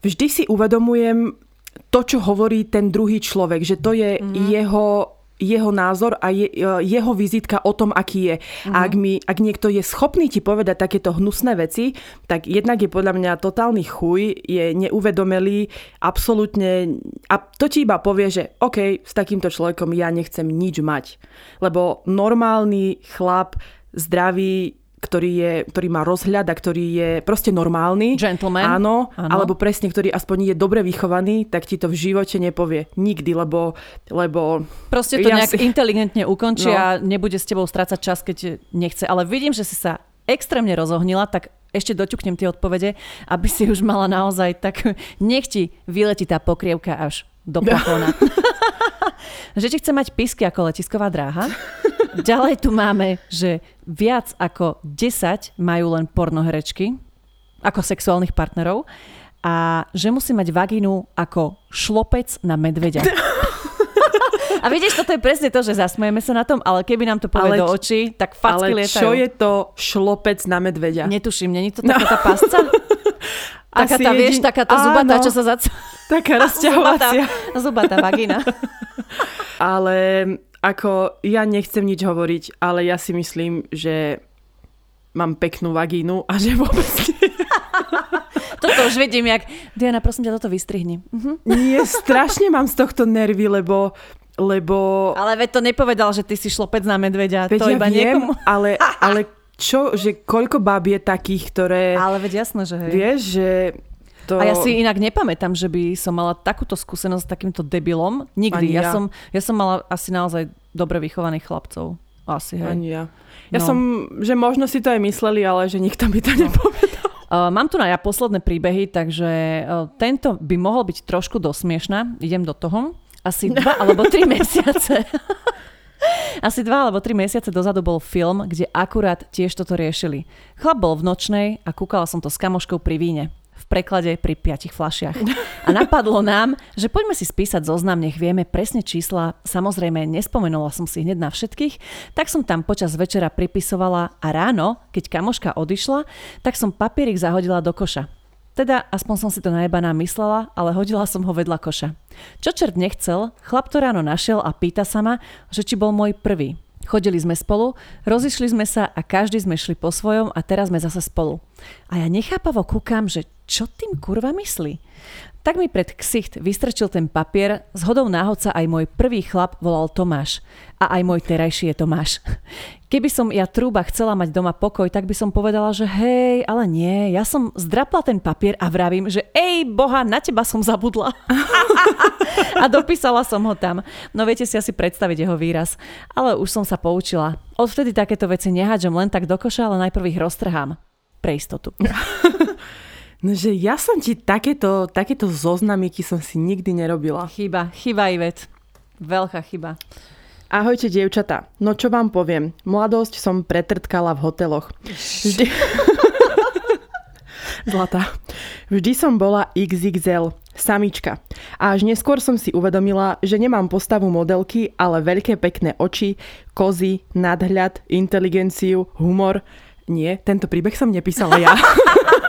vždy si uvedomujem to, čo hovorí ten druhý človek, že to je mm-hmm. jeho jeho názor a je, e, jeho vizitka o tom, aký je. Mm-hmm. A ak, mhm. mi, ak niekto je schopný ti povedať takéto hnusné veci, tak jednak je podľa mňa totálny chuj, je neuvedomelý, absolútne... A to ti iba povie, že OK, s takýmto človekom ja nechcem nič mať. Lebo normálny chlap, zdravý, ktorý, je, ktorý má rozhľad a ktorý je proste normálny. Gentleman. Áno, áno, alebo presne, ktorý aspoň je dobre vychovaný, tak ti to v živote nepovie. Nikdy, lebo... lebo proste to ja nejak si... inteligentne ukončí no. a nebude s tebou strácať čas, keď nechce. Ale vidím, že si sa extrémne rozohnila, tak ešte doťuknem tie odpovede, aby si už mala naozaj tak, nech ti vyletí tá pokrievka až do (laughs) plafóna. (laughs) že ti chce mať písky ako letisková dráha. Ďalej tu máme, že viac ako 10 majú len pornoherečky ako sexuálnych partnerov a že musí mať vagínu ako šlopec na medveďa. (laughs) A vidíš, toto je presne to, že zasmejeme sa na tom, ale keby nám to povie do očí, tak facky ale lietajú. čo je to šlopec na medveďa? Netuším, není to taká no. tá pasca? taká tá, (laughs) vieš, taká tá zubatá, čo sa zac... Taká (laughs) rozťahovacia. Zubatá, zubatá vagina. ale ako ja nechcem nič hovoriť, ale ja si myslím, že mám peknú vagínu a že vôbec nie. (laughs) toto už vidím, jak... Diana, prosím ťa, toto vystrihni. Uh-huh. Nie, strašne mám z tohto nervy, lebo lebo... Ale veď to nepovedal, že ty si šlopec na medveďa. Veď to ja iba viem, niekomu... ale, (laughs) ale čo, že koľko báb je takých, ktoré... Ale veď jasno, že hej. Vieš, že to... A ja si inak nepamätám, že by som mala takúto skúsenosť s takýmto debilom. Nikdy. ja. Ja, som, ja som mala asi naozaj dobre vychovaných chlapcov. Asi, hej. Ani ja. Ja no. som, že možno si to aj mysleli, ale že nikto by to no. nepovedal. (laughs) Uh, mám tu na ja posledné príbehy, takže uh, tento by mohol byť trošku dosmiešná. Idem do toho. Asi dva (laughs) alebo tri mesiace. (laughs) Asi dva alebo tri mesiace dozadu bol film, kde akurát tiež toto riešili. Chlap bol v nočnej a kúkala som to s kamoškou pri víne v preklade pri piatich flašiach. A napadlo nám, že poďme si spísať zoznam, nech vieme presne čísla. Samozrejme, nespomenula som si hneď na všetkých, tak som tam počas večera pripisovala a ráno, keď kamoška odišla, tak som papierik zahodila do koša. Teda aspoň som si to najebaná myslela, ale hodila som ho vedľa koša. Čo čert nechcel, chlap to ráno našiel a pýta sa ma, že či bol môj prvý. Chodili sme spolu, rozišli sme sa a každý sme šli po svojom a teraz sme zase spolu. A ja nechápavo kúkam, že čo tým kurva myslí? Tak mi pred ksicht vystrčil ten papier, z hodou náhodca aj môj prvý chlap volal Tomáš. A aj môj terajší je Tomáš. (laughs) Keby som ja trúba chcela mať doma pokoj, tak by som povedala, že hej, ale nie, ja som zdrapla ten papier a vravím, že ej boha, na teba som zabudla. (laughs) a dopísala som ho tam. No viete si asi predstaviť jeho výraz. Ale už som sa poučila. Odvtedy takéto veci nehádžem len tak do koša, ale najprv ich roztrhám. Pre istotu. (laughs) No, že ja som ti takéto, takéto zoznamiky som si nikdy nerobila. Chyba, chyba Ivet. Veľká chyba. Ahojte, dievčatá. No čo vám poviem. Mladosť som pretrtkala v hoteloch. Vždy... (laughs) Zlatá. Vždy som bola XXL, samička. A až neskôr som si uvedomila, že nemám postavu modelky, ale veľké pekné oči, kozy, nadhľad, inteligenciu, humor. Nie, tento príbeh som nepísala ja. (laughs)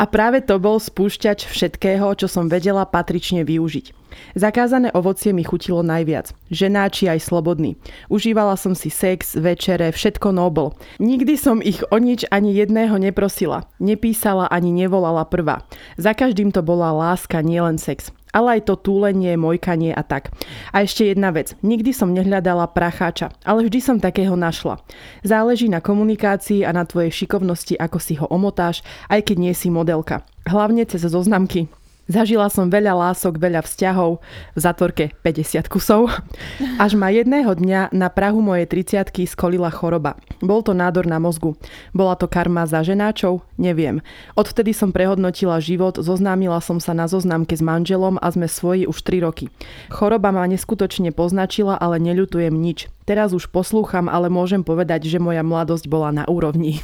A práve to bol spúšťač všetkého, čo som vedela patrične využiť. Zakázané ovocie mi chutilo najviac. Ženáči aj slobodný. Užívala som si sex, večere, všetko nobol. Nikdy som ich o nič ani jedného neprosila. Nepísala ani nevolala prvá. Za každým to bola láska, nielen sex ale aj to túlenie, mojkanie a tak. A ešte jedna vec. Nikdy som nehľadala pracháča, ale vždy som takého našla. Záleží na komunikácii a na tvojej šikovnosti, ako si ho omotáš, aj keď nie si modelka. Hlavne cez zoznamky. Zažila som veľa lások, veľa vzťahov, v zatvorke 50 kusov, až ma jedného dňa na Prahu mojej 30 skolila choroba. Bol to nádor na mozgu. Bola to karma za ženáčov? Neviem. Odvtedy som prehodnotila život, zoznámila som sa na zoznamke s manželom a sme svoji už 3 roky. Choroba ma neskutočne poznačila, ale neľutujem nič. Teraz už poslúcham, ale môžem povedať, že moja mladosť bola na úrovni.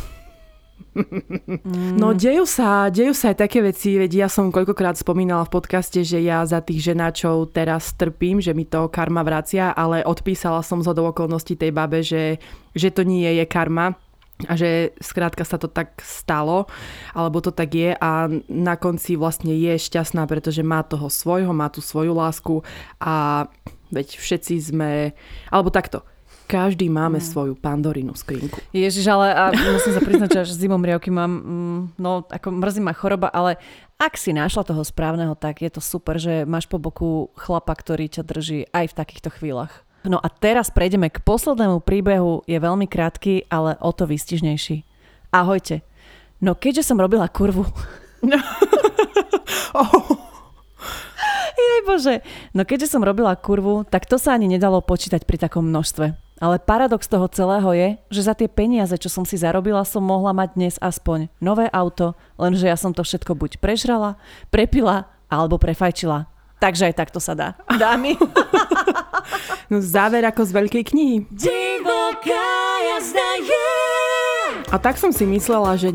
No dejú sa, dejú sa aj také veci, veď ja som koľkokrát spomínala v podcaste, že ja za tých ženáčov teraz trpím, že mi to karma vracia, ale odpísala som do okolností tej babe, že, že to nie je karma, a že skrátka sa to tak stalo, alebo to tak je a na konci vlastne je šťastná, pretože má toho svojho, má tú svoju lásku a veď všetci sme, alebo takto, každý máme mm. svoju pandorinu skrinku. Ježiš, ale a musím sa priznať, že až zimom riavky mám, mm, no ako mrzí ma choroba, ale ak si našla toho správneho, tak je to super, že máš po boku chlapa, ktorý ťa drží aj v takýchto chvíľach. No a teraz prejdeme k poslednému príbehu, je veľmi krátky, ale o to výstižnejší. Ahojte. No keďže som robila kurvu... No. (laughs) oh. Jej bože. No keďže som robila kurvu, tak to sa ani nedalo počítať pri takom množstve. Ale paradox toho celého je, že za tie peniaze, čo som si zarobila, som mohla mať dnes aspoň nové auto, lenže ja som to všetko buď prežrala, prepila alebo prefajčila. Takže aj takto sa dá. Dámy. (laughs) no záver ako z veľkej knihy. A tak som si myslela, že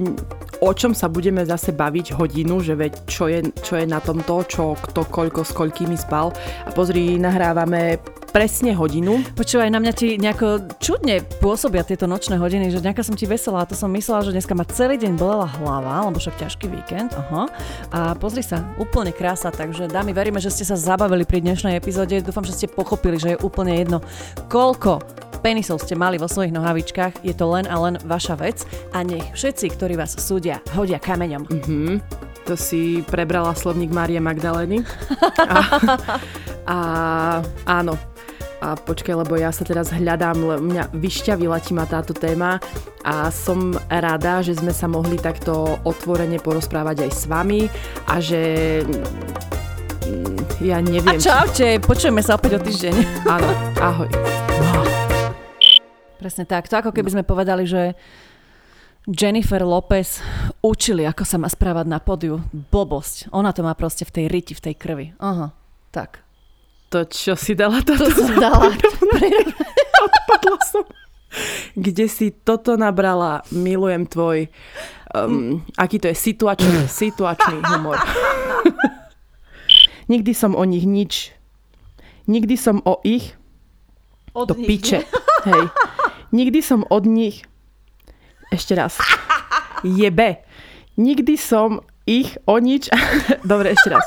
o čom sa budeme zase baviť hodinu, že veď čo je, čo je na tomto, čo kto koľko s koľkými spal. A pozri, nahrávame presne hodinu. Počúvaj, na mňa ti nejako čudne pôsobia tieto nočné hodiny, že nejaká som ti veselá, to som myslela, že dneska ma celý deň bolela hlava, lebo však ťažký víkend. Aha. A pozri sa, úplne krása, takže dámy, veríme, že ste sa zabavili pri dnešnej epizóde. Dúfam, že ste pochopili, že je úplne jedno, koľko penisov ste mali vo svojich nohavičkách, je to len a len vaša vec a nech všetci, ktorí vás súdia, hodia kameňom. Mm-hmm. To si prebrala slovník Márie Magdalény. (laughs) A, a áno, a počkaj, lebo ja sa teraz hľadám, mňa vyšťavila ti ma táto téma a som rada, že sme sa mohli takto otvorene porozprávať aj s vami a že mm, ja neviem. A čaute, počujeme sa opäť o týždeň. Áno, ahoj. Presne tak, to ako keby sme povedali, že Jennifer Lopez učili, ako sa má správať na podiu. Blbosť. Ona to má proste v tej riti, v tej krvi. Aha, tak to, čo si dala toto. To som dala. Odpadla (laughs) som. Kde si toto nabrala, milujem tvoj, um, aký to je situačný, situačný humor. (laughs) Nikdy som o nich nič, nikdy som o ich, od to nich. piče, hej. (laughs) Nikdy som od nich, ešte raz, (laughs) jebe. Nikdy som ich o nič, (laughs) dobre, ešte raz